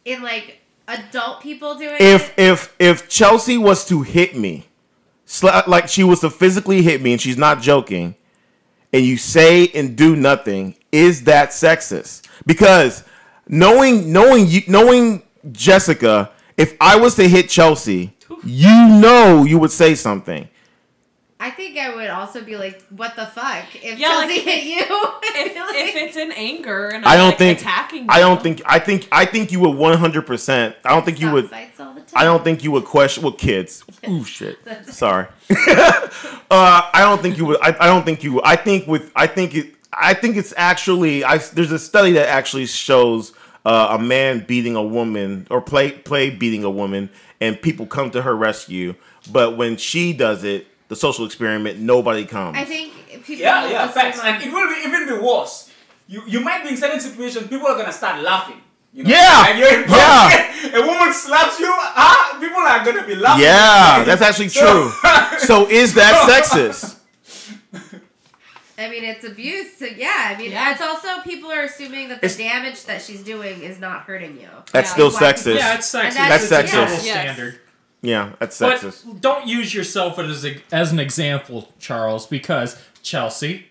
In like adult people doing If it. if if Chelsea was to hit me, sla- uh, like she was to physically hit me, and she's not joking, and you say and do nothing, is that sexist? Because knowing knowing you knowing Jessica, if I was to hit Chelsea, you know you would say something. I think I would also be like, "What the fuck?" If Yeah, Chelsea like, hit you, <laughs> if, Like- if it's in anger and I I'm, don't like, think attacking. I don't think I think I think you would one hundred percent. I don't think you would. fights all the time. I don't think you would question. Well, kids. Ooh, shit. <laughs> Sorry. <laughs> uh, I don't think you would. I, I don't think you. Would. I think with. I think it. I think it's actually. I there's a study that actually shows uh, a man beating a woman or play play beating a woman, and people come to her rescue. But when she does it, the social experiment, nobody comes. I think people. Yeah, yeah, assume facts. I'm- And it will be even be worse. You you might be in certain situations, people are gonna start laughing. You know? Yeah, Like you're in yeah. <laughs> A woman slaps you, ah, people are gonna be laughing. Yeah, <laughs> that's actually true. <laughs> So is that sexist? I mean, it's abuse. So yeah, I mean, Yeah. it's also people are assuming that the It's- damage that she's doing is not hurting you. That's Yeah. still Why people- sexist. Yeah, it's sexist. That's it's a sexist. Yes. standard. Yeah, that's But sexist. don't use yourself as a, as an example, Charles, because Chelsea,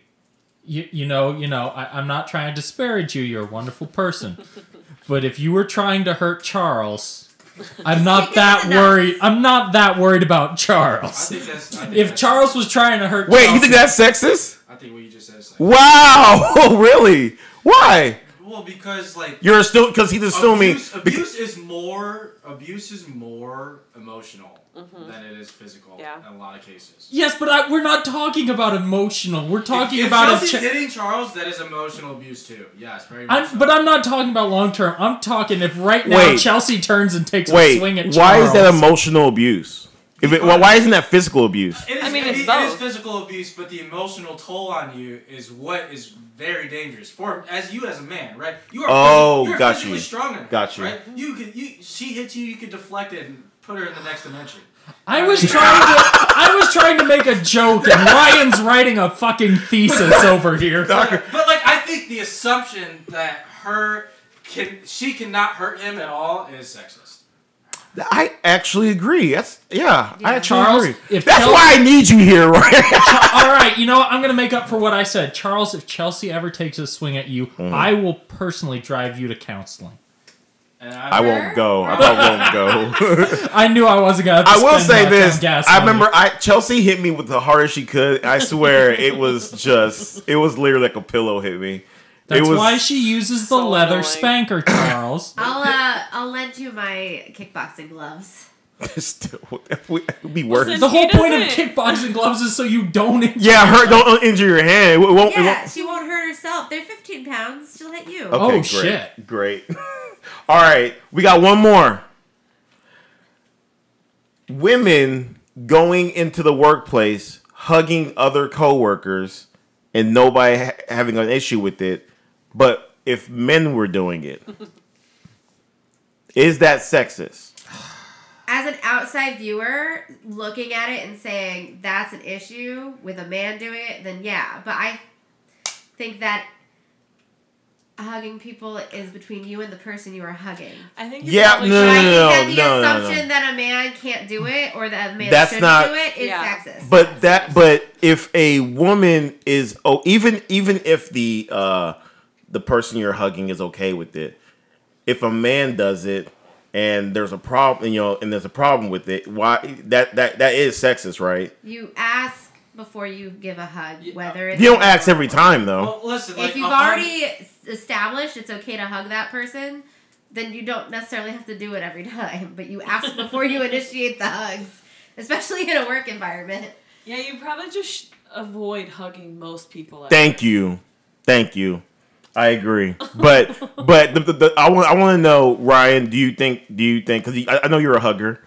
you you know you know I, I'm not trying to disparage you. You're a wonderful person, <laughs> but if you were trying to hurt Charles, <laughs> I'm not that in the nuts. worried. I'm not that worried about I Charles. think that's. I think If that's- Charles was trying to hurt, Wait, you think that's sexist? I think what you just said is like. Wow, <laughs> really? Why? Well, because like. You're still because he's assuming. abuse, abuse is more abuse is more emotional mm-hmm. than it is physical Yeah. in a lot of cases. Yes, but I, we're not talking about emotional. We're talking if, if about a. Chelsea's Cha- hitting Charles, that is emotional abuse too. Yes, very much. I'm, so. but I'm not talking about long term. I'm talking if right now Wait. Chelsea turns and takes a swing at Charles. why is that emotional abuse? If it, well, why isn't that physical abuse? It is, I mean, it it's it is physical abuse, but the emotional toll on you is what is very dangerous for as you as a man, right? You are Oh, physi- you're got physically you. strong enough, Got you. Right? You could you she hits you, you could deflect it and put her in the next dimension. I was trying to <laughs> I was trying to make a joke and Ryan's writing a fucking thesis over here. But, but like I think the assumption that her can she cannot hurt him at all is sexist. I actually agree. That's yeah. I actually Charles, agree. if That's Chel- why I need you here, right? All right, you know what? I'm going to make up for what I said. Charles, if Chelsea ever takes a swing at you, Mm-hmm. I will personally drive you to counseling. And I won't go. I won't go. <laughs> I knew I wasn't going to I will say this. Gas I remember I Chelsea hit me with the hardest she could. I swear it was just it was literally like a pillow hit me. That's it was why she uses the so leather annoying. spanker, Charles. <laughs> I'll uh, I'll lend you my kickboxing gloves. <laughs> still it would be worse. Listen, the whole He point of doesn't- kickboxing gloves is so you don't injure Yeah, hurt. Don't injure your hand. It won't. it Yeah, won't- she won't hurt herself. They're 15 pounds. She'll hit you. Okay, Oh, great, shit. Great. <laughs> All right, we got one more. Women going into the workplace, hugging other coworkers, and nobody ha- having an issue with it. But if men were doing it, <laughs> is that sexist? As an outside viewer, looking at it and saying that's an issue with a man doing it, then yeah. But I think that hugging people is between you and the person you are hugging. I think you're Yeah, probably no, So I think no, that the no, no, no. assumption that a man can't do it or that a man That's shouldn't not- do it is Yeah. sexist. But that, but if a woman is, oh, even even if the uh the person you're hugging is okay with it, if a man does it and there's a problem, you know, and there's a problem with it, why that that that is sexist, right? you ask before you give a hug, whether it's You don't ask every time though. Well, listen, like if you've a hug- already s- established it's okay to hug that person, then you don't necessarily have to do it every <laughs> time. But you ask before you initiate the hugs, especially in a work environment. Yeah, you probably just avoid hugging most people. At Thank you, thank you. I agree, but but the, the, the, I want I want to know, Ryan. Do you think? Do you think? Because I, I know you're a hugger,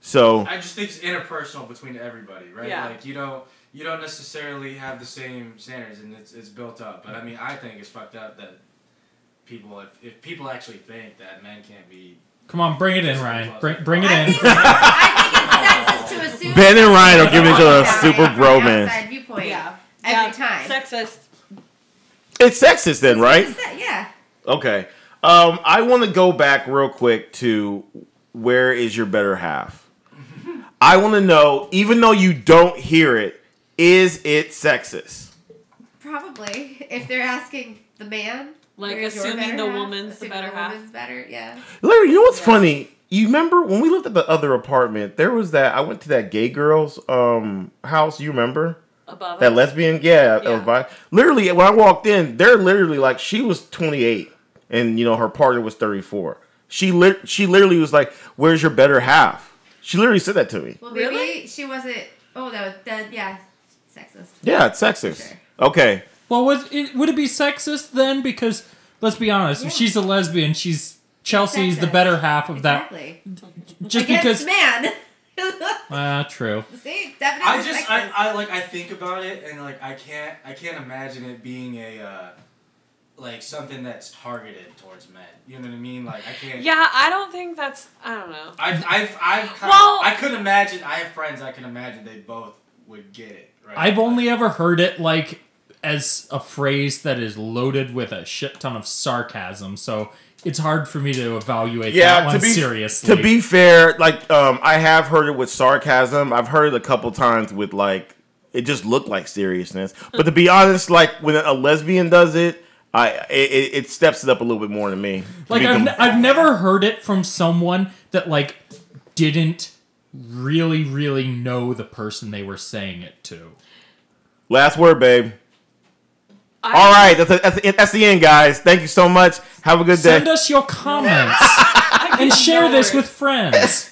so I just think it's interpersonal between everybody, right? Yeah. Like you don't you don't necessarily have the same standards, and it's it's built up. But I mean, I think it's fucked up that people if, if people actually think that men can't be Come on, bring it in, Ryan. Bring, bring it I in. think, I think it's sexist to assume Ben and Ryan are that giving each other a from super an bromance. viewpoint. Yeah. Every yeah. time. Sexist. It's sexist then, right? Yeah. Okay. Um, I want to go back real quick to where is your better half? <laughs> I want to know, even though you don't hear it, is it sexist? Probably. If they're asking the man. Like, where's your assuming better the half? woman's the better the half. woman's better, yeah. Larry, you know what's Yeah. funny? You remember when we lived at the other apartment? There was that. I went to that gay girl's um house. You remember Above that us. lesbian? Yeah, that was Yeah. by. Literally, when I walked in, they're literally like she was 28, and you know her partner was 34. She lit. She literally was like, "Where's your better half?" She literally said that to me. Well, maybe Really? she wasn't. Oh, that was that. Yeah, sexist. Yeah, it's sexist. Sure. Okay. Well, would it, would it be sexist then? Because let's be honest, if Yeah. she's a lesbian, she's Chelsea's the better half of Exactly. that. Just Against because, man. <laughs> <laughs> Ah, true. See, definitely. I just I. I like I think about it and like I can't I can't imagine it being a uh, like something that's targeted towards men. You know what I mean? Like I can't. Yeah, I don't think that's. I don't know. I've I've I've kind Well- I could imagine. I have friends. I can imagine they both would get it. Right? I've only ever heard it like as a phrase that is loaded with a shit ton of sarcasm, so it's hard for me to evaluate that Yeah, one to be seriously. to be fair, like um, I have heard it with sarcasm. I've heard it a couple times with like it just looked like seriousness. But to be honest, like when a lesbian does it, I it, it steps it up a little bit more to me. Like I've, ne- I've never heard it from someone that like didn't really really know the person they were saying it to. Last word, babe. I- All right, that's, that's, the- that's the end, guys. Thank you so much. Have a good day. Send us your comments <laughs> and share this with friends.